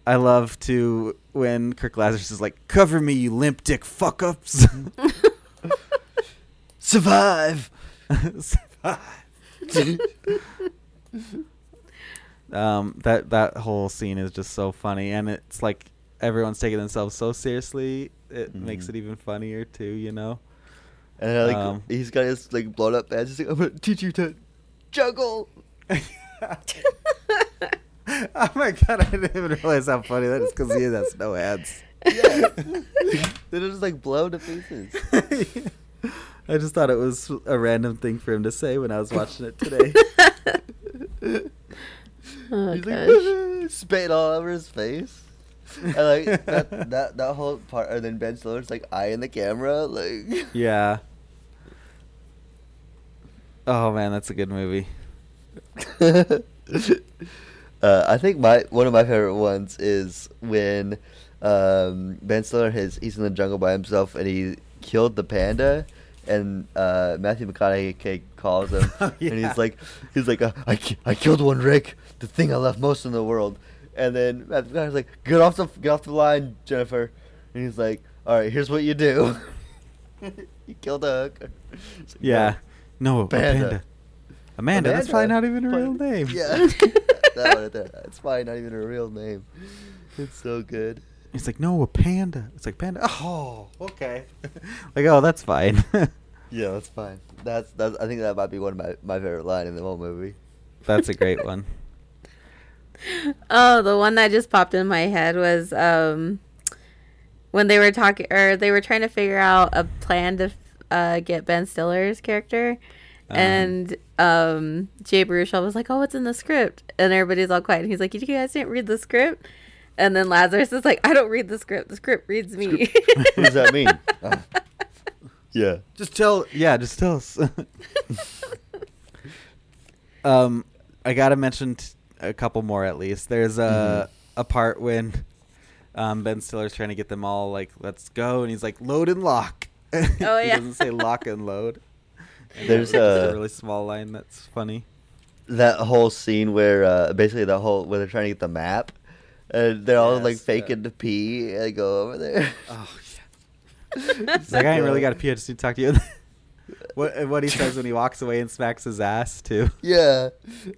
I love to when Kirk Lazarus is like, "Cover me, you limp dick fuck ups." <laughs> Survive. <laughs> um, that that whole scene is just so funny, and it's like everyone's taking themselves so seriously. It makes Mhm. it even funnier too, you know. And I like Um, he's got his like blown up hands. He's like, I'm gonna teach you to juggle. Oh my god! I didn't even realize how funny that is because he has no hands. Yeah. <laughs> They're just like blown to pieces. <laughs> I just thought it was a random thing for him to say when I was watching it today. <laughs> Oh He's gosh. like spitting all over his face. I like that, that that whole part, and then Ben Stiller's like eyeing the camera, like. Yeah. Oh man, that's a good movie. <laughs> uh, I think my one of my favorite ones is when um, Ben Stiller has he's in the jungle by himself and he killed the panda, and uh, Matthew McConaughey calls him <laughs> Oh, and he's like he's like I I killed one Rick, the thing I love most in the world, and then Matthew McConaughey's like get off the get off the line, Jennifer, and he's like all right, here's what you do. <laughs> you killed a hooker. Like, Yeah. No, a Panda. panda. Amanda, <laughs> that's probably not even her real name. Yeah. that one right there. It's probably not even her real name. It's so good. It's like, no, a panda. It's like panda. Oh, okay. <laughs> like, oh, that's fine. <laughs> Yeah, that's fine. That's that's. I think that might be one of my my favorite line in the whole movie. that's a great one. Oh, the one that just popped in my head was um when they were talking or they were trying to figure out a plan to uh, get Ben Stiller's character. Um, and um Jay Baruchel was like, "Oh, what's in the script?" And everybody's all quiet. And he's like, "You guys didn't read the script?" And then Lazarus is like, "I don't read the script. The script reads me." <laughs> What does that mean? Oh. <laughs> Yeah. Just tell. Yeah, just tell us. <laughs> um, I gotta mention t- a couple more at least. There's a a part when um, Ben Stiller's trying to get them all like, "Let's go," and he's like, "Load and lock." Oh, he yeah. doesn't say lock and load. <laughs> There's that was just a- a really small line that's funny. That whole scene where uh, basically the whole where they're trying to get the map, and they're all like faking yeah. to pee and they go over there. Oh yeah. <laughs> It's like I ain't really got a pee. I just need to talk to you. <laughs> what what he says when he walks away and smacks his ass too. Yeah,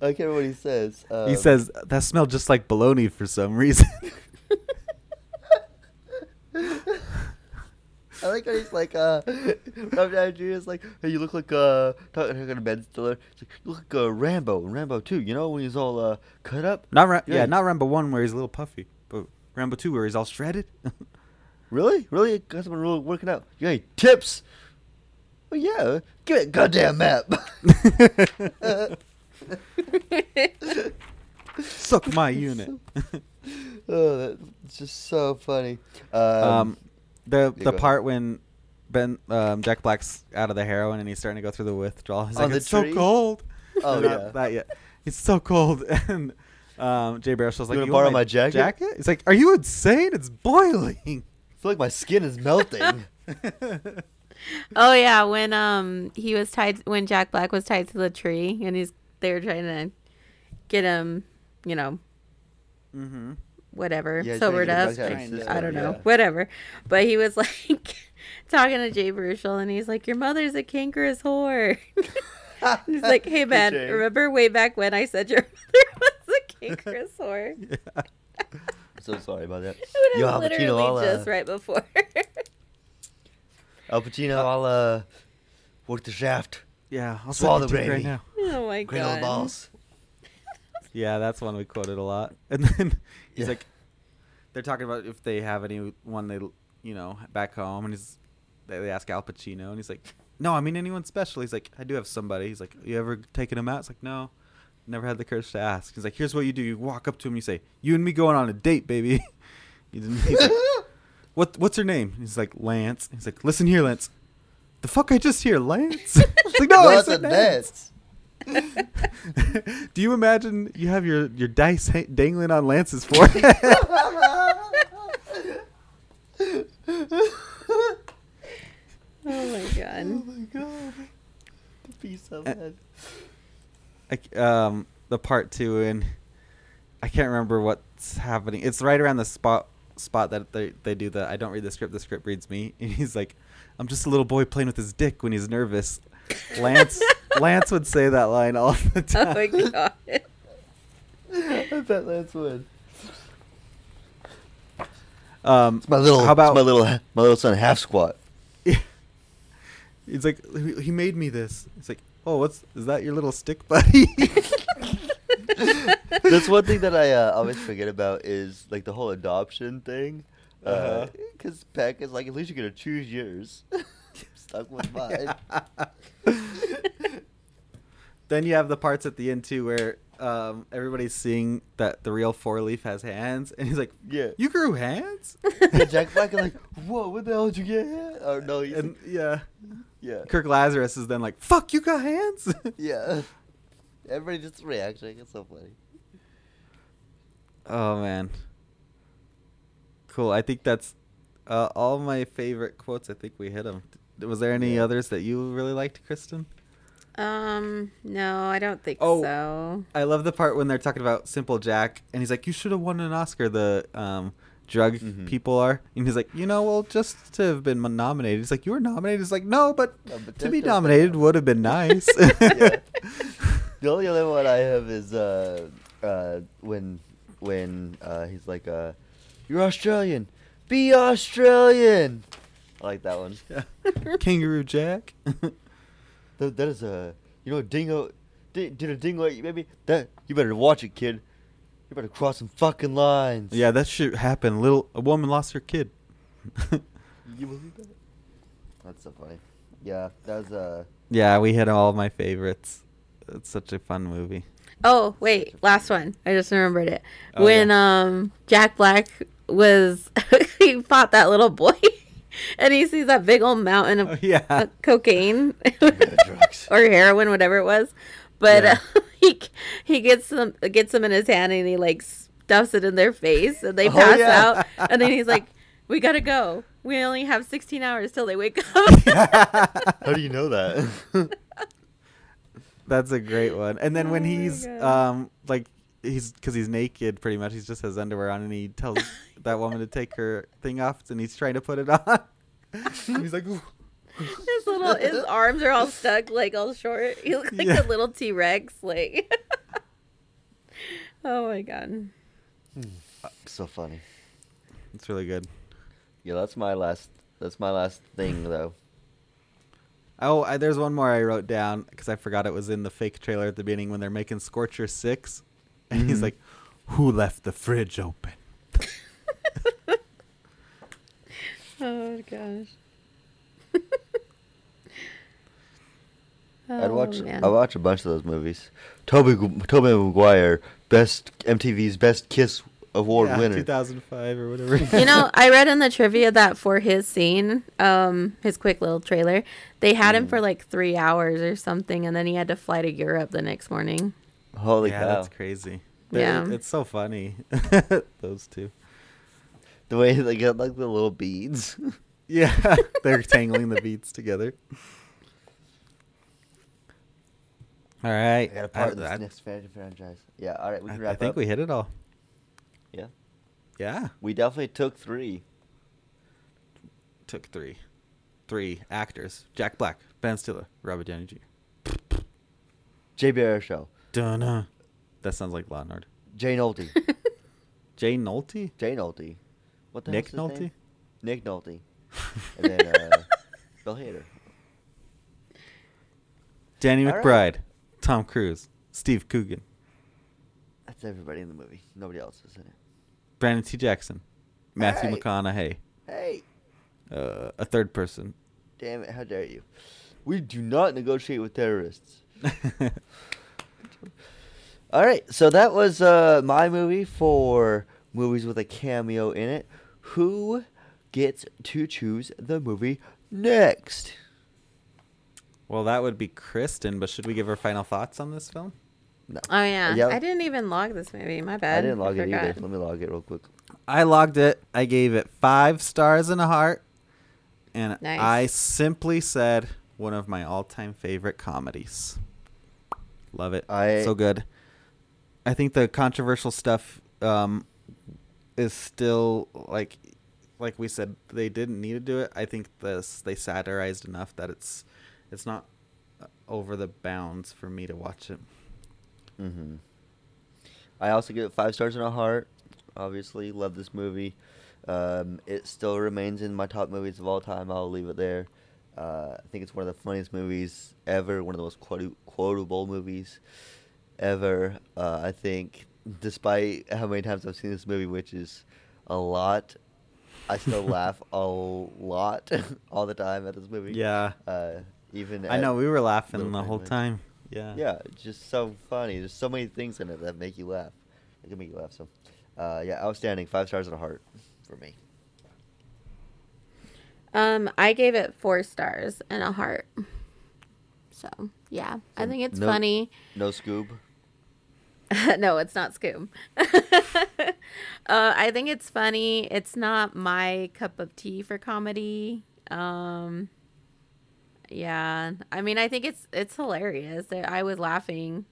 I can't remember what he says. he Um, says that smelled just like bologna for some reason. I like how he's like, uh, <laughs> Jr. is like, hey, you look like, uh, talking to Ben Stiller. He's like, you look like uh, Rambo, Rambo too. You know when he's all uh, cut up. Not Ra- yeah. Yeah. not Rambo one where he's a little puffy, but Rambo two where he's all shredded. <laughs> Really, really, got someone really working out. You got any tips? Well, yeah, give me a goddamn map. <laughs> Suck my unit. oh, that's just so funny. Um, um, the yeah, the go ahead. part when Ben um, Jack Black's out of the heroin and he's starting to go through the withdrawal. He's On like, the it's so cold. <laughs> Oh, <laughs> Not yeah. that yet. It's so cold, <laughs> and um, Jay Baruchel's like, wanna "You borrow want my jacket?" He's like, "Are you insane? It's boiling." I feel like my skin is melting. oh yeah, when um he was tied when Jack Black was tied to the tree and he's they were trying to get him, you know, mm-hmm. Whatever, Yeah, trying to sobered get up. back to Kind the of, I don't know, yeah. whatever. But he was <laughs> like talking to Jay Baruchel, and he's like, "Your mother's a cankerous whore." <laughs> he's like, <laughs> "Hey man, Jay. remember way back when I said your mother was a cankerous whore?" Yeah. so sorry about that. It Yo, was Al Pacino, literally I'll, uh, just right before. Al Pacino, I'll uh, work the shaft, Yeah, I'll Swallow the dick right gravy. now. oh my great old god! balls. Yeah, that's one we quoted a lot. <laughs> And then he's Yeah. like, they're talking about if they have anyone they, you know, back home, and he's they, they ask Al Pacino, and he's like, no, I mean anyone special. He's like, I do have somebody. He's like, you ever taken him out? It's like, no, never had the courage to ask. He's like, here's what you do: you walk up to him, you say, you and me going on a date, baby. he's, <laughs> he's like, <laughs> what what's her name? He's like Lance. He's like, listen here, Lance. The fuck I just hear, Lance? It's like, no, no, I a said Lance. Dance. <laughs> Do you imagine you have your, your dice ha- dangling on Lance's forehead? <laughs> Oh my god! Oh my god. The piece of head. like, um, the part two, and I can't remember what's happening. It's right around the spot spot that they they do the I don't read the script, the script reads me. And he's like, I'm just a little boy playing with his dick when he's nervous. Lance <laughs> Lance would say that line all the time. <laughs> Oh my god! I bet Lance would. Um, It's my little, How about it's my little, my little son half squat. <laughs> He's like, he he made me this. It's like, oh, what's is that your little stick buddy? <laughs> That's one thing that I uh, always forget about is like the whole adoption thing. Uh-huh. Because Peck is like, at least you're gonna choose yours. Stuck with mine. <laughs> then you have the parts at the end too where um, everybody's seeing that the real Four Leaf has hands, and he's like, Yeah. "You grew hands?" Yeah, Jack Black is like, whoa, what the hell did you get? Or no, he's and yeah, yeah, Kirk Lazarus is then like, "Fuck, you got hands?" <laughs> yeah. Everybody just reacting. It's so funny. oh man, cool. I think that's uh, all my favorite quotes. I think we hit them. Was there any others that you really liked, Kristen? Um, no, I don't think Oh. so. I love the part when they're talking about Simple Jack, and he's like, "You should have won an Oscar." The um, drug Mhm. people are, and he's like, "You know, well, just to have been nominated." He's like, "You were nominated." He's like, "No, but No, but to be nominated would have been nice." <laughs> Yeah. <laughs> The only other one I have is uh, uh, when when uh, he's like, uh, "You're Australian, be Australian." I like that one. <laughs> Yeah. Kangaroo Jack. <laughs> That, that is a you know a dingo. Did, did a dingo eat you, baby? That you better watch it, kid. You better cross some fucking lines. yeah, that shit happened. Little a woman lost her kid. <laughs> You believe that? That's so funny. Yeah, that was uh. yeah, we hit all of my favorites. It's such a fun movie. Oh, wait, last one. I just remembered it. Oh, when yeah. um Jack Black was he fought that little boy <laughs> and he sees that big old mountain of Oh, yeah. uh, cocaine <laughs> <laughs> or heroin, whatever it was. But Yeah. uh, he he gets them gets them in his hand and he like stuffs it in their face and they Oh, pass yeah. out and then he's like, "We gotta go. We only have 16 hours till they wake up." How do you know that? That's a great one. And then when Oh my he's um like he's because he's naked pretty much. He's just has underwear on, and he tells <laughs> that woman to take her thing off, and he's trying to put it on. And <laughs> he's like, "Ooh." his little his <laughs> arms are all stuck, like all short. He looks like Yeah. a little T Rex. Like, oh my god. Hmm. Uh, so funny. it's really good. Yeah, that's my last. That's my last thing though. Oh, I, there's one more I wrote down because I forgot it was in the fake trailer at the beginning when they're making Scorcher Six, <laughs> and he's Mhm. like, "Who left the fridge open?" <laughs> Oh gosh. I'd watch. Oh, man. I watch a bunch of those movies. Tobey Tobey Maguire, best MTV's Best Kiss Award Yeah, winner. 2005 or whatever. you know, <laughs> I read in the trivia that for his scene, um, his quick little trailer, they had him Mm. for like three hours or something, and then he had to fly to Europe the next morning. Holy yeah, cow! that's crazy. They- Yeah. it's so funny. <laughs> Those two. The way they get like the little beads. <laughs> Yeah, <laughs> they're tangling the beads together. All right, I got a part in I- this I- next fan- franchise. Yeah. All right, we can I, wrap I think up. we hit it all. Yeah. Yeah, We definitely took three. took three, three actors: Jack Black, Ben Stiller, Robert Downey Jr. J.B. Show, Dunna. That sounds like Law and Order. Jay Nolte, <laughs> Jay Nolte, Jay Nolte. What the Nick hell's his Nolte. name? Nick Nolte. <laughs> and then uh, Bill Hader. Danny All right. McBride, Tom Cruise, Steve Coogan, That's everybody in the movie. Nobody else is in it. Brandon T. Jackson, Matthew Hey. McConaughey, Hey, uh, a third person. damn it! How dare you? We do not negotiate with terrorists. <laughs> All right, so that was uh, my movie for movies with a cameo in it. Who gets to choose the movie next? well, that would be Kristen, but should we give her final thoughts on this film? No, Oh yeah, Yeah. I didn't even log this movie. My bad. I didn't log it either. Let me log it real quick. I logged it. I gave it five stars and a heart. And Nice. I simply said one of my all time favorite comedies. Love it. I- so good. I think the controversial stuff um, is still like like we said, they didn't need to do it. I think this they satirized enough that it's it's not uh, over the bounds for me to watch it. Mm-hmm. I also give it five stars and a heart. Obviously, love this movie. Um, it still remains in my top movies of all time. I'll leave it there. Uh, I think it's one of the funniest movies ever. One of the most quotable movies ever. Uh, I think, despite how many times I've seen this movie, which is a lot, I still <laughs> laugh a lot <laughs> all the time at this movie. Yeah. Uh, even I know we were laughing the whole Mermaid. time. Yeah. Yeah, just so funny. There's so many things in it that make you laugh. It can make you laugh. So, uh, yeah, outstanding. Five stars and a heart for me. Um, I gave it four stars and a heart. So yeah, I think it's no- funny. No Scoob. <laughs> no, it's not Scoob. <laughs> uh, I think it's funny. It's not my cup of tea for comedy. Um, yeah, I mean, I think it's it's hilarious. I I was laughing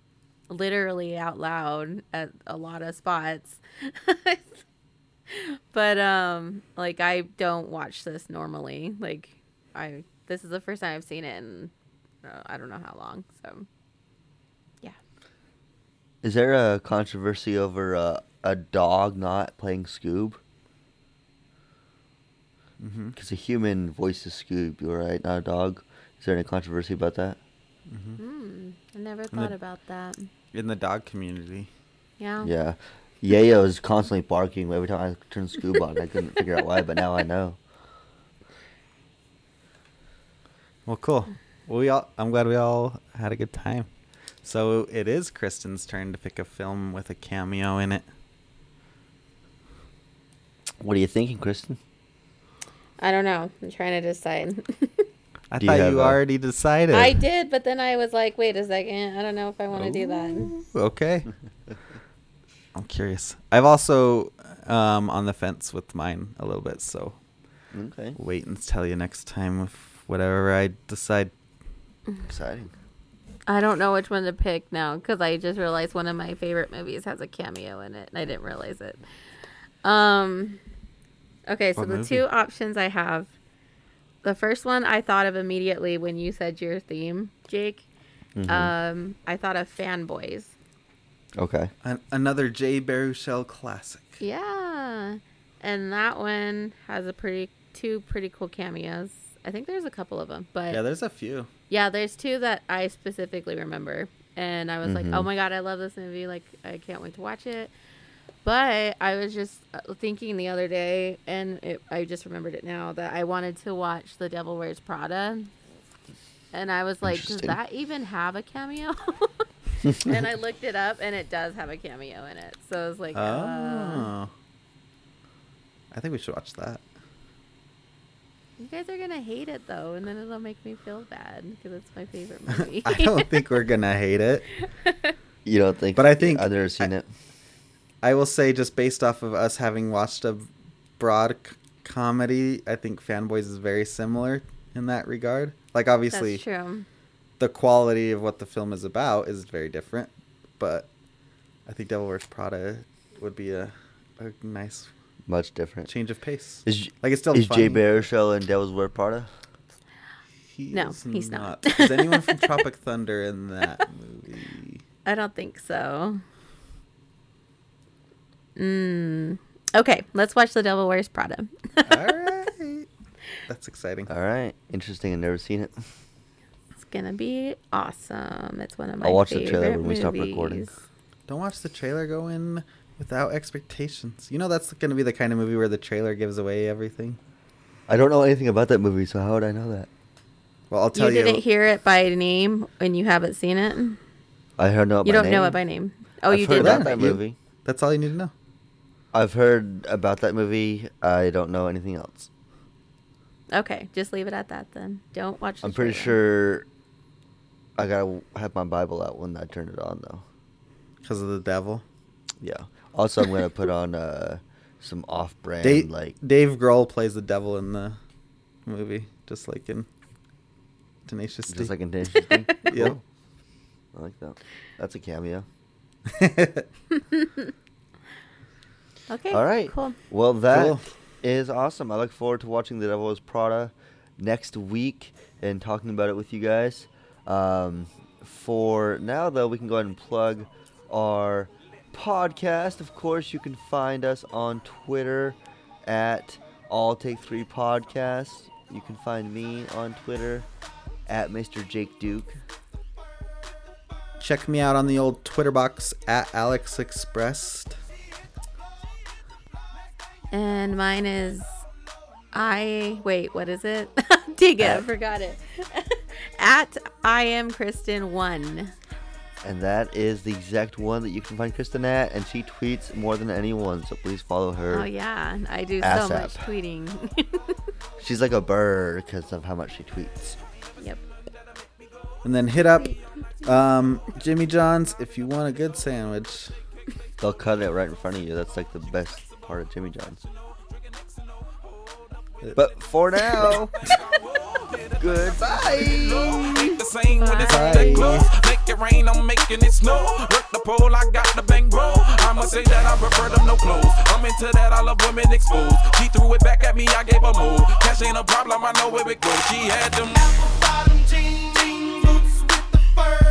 literally out loud at a lot of spots. <laughs> but um, like I don't watch this normally. Like I this is the first time I've seen it in uh, I don't know how long. So yeah. Is there a controversy over uh, a dog not playing Scoob? Mm-hmm. Because a human voices Scoob, you right? Not a dog. Is there any controversy about that? Mm-hmm. Hmm. I never the- thought about that. In the dog community. Yeah. Yeah. Yayo is constantly barking every time I turn Scoob on. I couldn't figure out why, but now I know. Well, cool. Well, we all. I'm glad we all had a good time. So it is Kristen's turn to pick a film with a cameo in it. What are you thinking, Kristen? I don't know. I'm trying to decide. <laughs> I Do thought have you a- already decided. I did, but then I was like, wait a second. I don't know if I want to do that. Okay. <laughs> I'm curious. I've also um, on the fence with mine a little bit, so Okay. wait and tell you next time if whatever I decide. Exciting. I don't know which one to pick now because I just realized one of my favorite movies has a cameo in it, and I didn't realize it. Um. Okay, so What the movie? two options I have. The first one I thought of immediately when you said your theme, Jake. Mhm. Um, I thought of Fanboys. okay. An- another Jay Baruchel classic. Yeah. And that one has a pretty two pretty cool cameos. I think there's a couple of them, but Yeah, there's a few. Yeah, there's two that I specifically remember. And I was like, "Oh Mhm. my god, I love this movie. Like I can't wait to watch it." But I was just uh, thinking the other day and it, I just remembered it now that I wanted to watch The Devil Wears Prada. And I was like, "Does that even have a cameo?" <laughs> and I looked it up and it does have a cameo in it. So I was like, Oh. uh, I think we should watch that. You guys are gonna hate it though, and then it'll make me feel bad because it's my favorite movie. <laughs> I don't think we're gonna hate it. <laughs> You don't think? But I think- others have seen I- it. I will say, just based off of us having watched a broad c- comedy, I think Fanboys is very similar in that regard. Like, obviously, That's true. the quality of what the film is about is very different, but I think Devil Wears Prada would be a, a nice Much different. change of pace. Is Like, it's still is Jay funny. Baruchel in Devil's Wear Prada? He No, he's not. is anyone from Tropic Thunder in that movie? <laughs> I don't think so. Mm. Okay, let's watch The Devil Wears Prada. All right. <laughs> That's exciting. All right. Interesting. I've never seen it. It's gonna be awesome. It's one of my I'll watch the trailer when we stop recording. Don't watch the trailer. Go in without expectations. You know that's going to be the kind of movie where the trailer gives away everything. I don't know anything about that movie, so how would I know that? Well, I'll tell You you. didn't hear it by name and you haven't seen it. I heard know it You don't know it by name. Oh, I've you heard did about know that You- movie. That's all you need to know. I've heard about that movie. I don't know anything else. Okay, just leave it at that then. Don't watch. The I'm pretty trailer. sure I gotta have my Bible out when I turn it on, though. Because of the devil. Yeah. Also, I'm gonna put on uh, some off-brand Dave, like. Dave Grohl plays the devil in the movie, just like in Tenacious D. Just like in Tenacious D? <laughs> Yep. Cool. I like that. That's a cameo. <laughs> Okay. All right. Cool. Well, that is Cool. awesome. I look forward to watching The Devil Wears Prada next week and talking about it with you guys. Um, for now, though, we can go ahead and plug our podcast. Of course, you can find us on Twitter at All Take Three Podcast. You can find me on Twitter at Mr. Jake Duke. Check me out on the old Twitter box at Alex Expressed. And mine is I wait, what is it? <laughs> Dig it, I forgot it. <laughs> At I am Kristen one. And that is the exact one that you can find Kristen at, and she tweets more than anyone, so please follow her. Oh yeah, I do ASAP. so much tweeting. <laughs> She's like a bird because of how much she tweets. yep. And then hit up um, Jimmy John's if you want a good sandwich. They'll cut it right in front of you. That's like the best part of Jimmy John's. But for now, goodbye. Make it rain, I'm making it snow. Work the pole, I got the bang. I'ma say that I prefer them no clothes. I'm into that, I love women exposed. She threw it back at me, I gave her. Cash ain't a problem, I know where it goes. She had them apple bottom boots with the fur.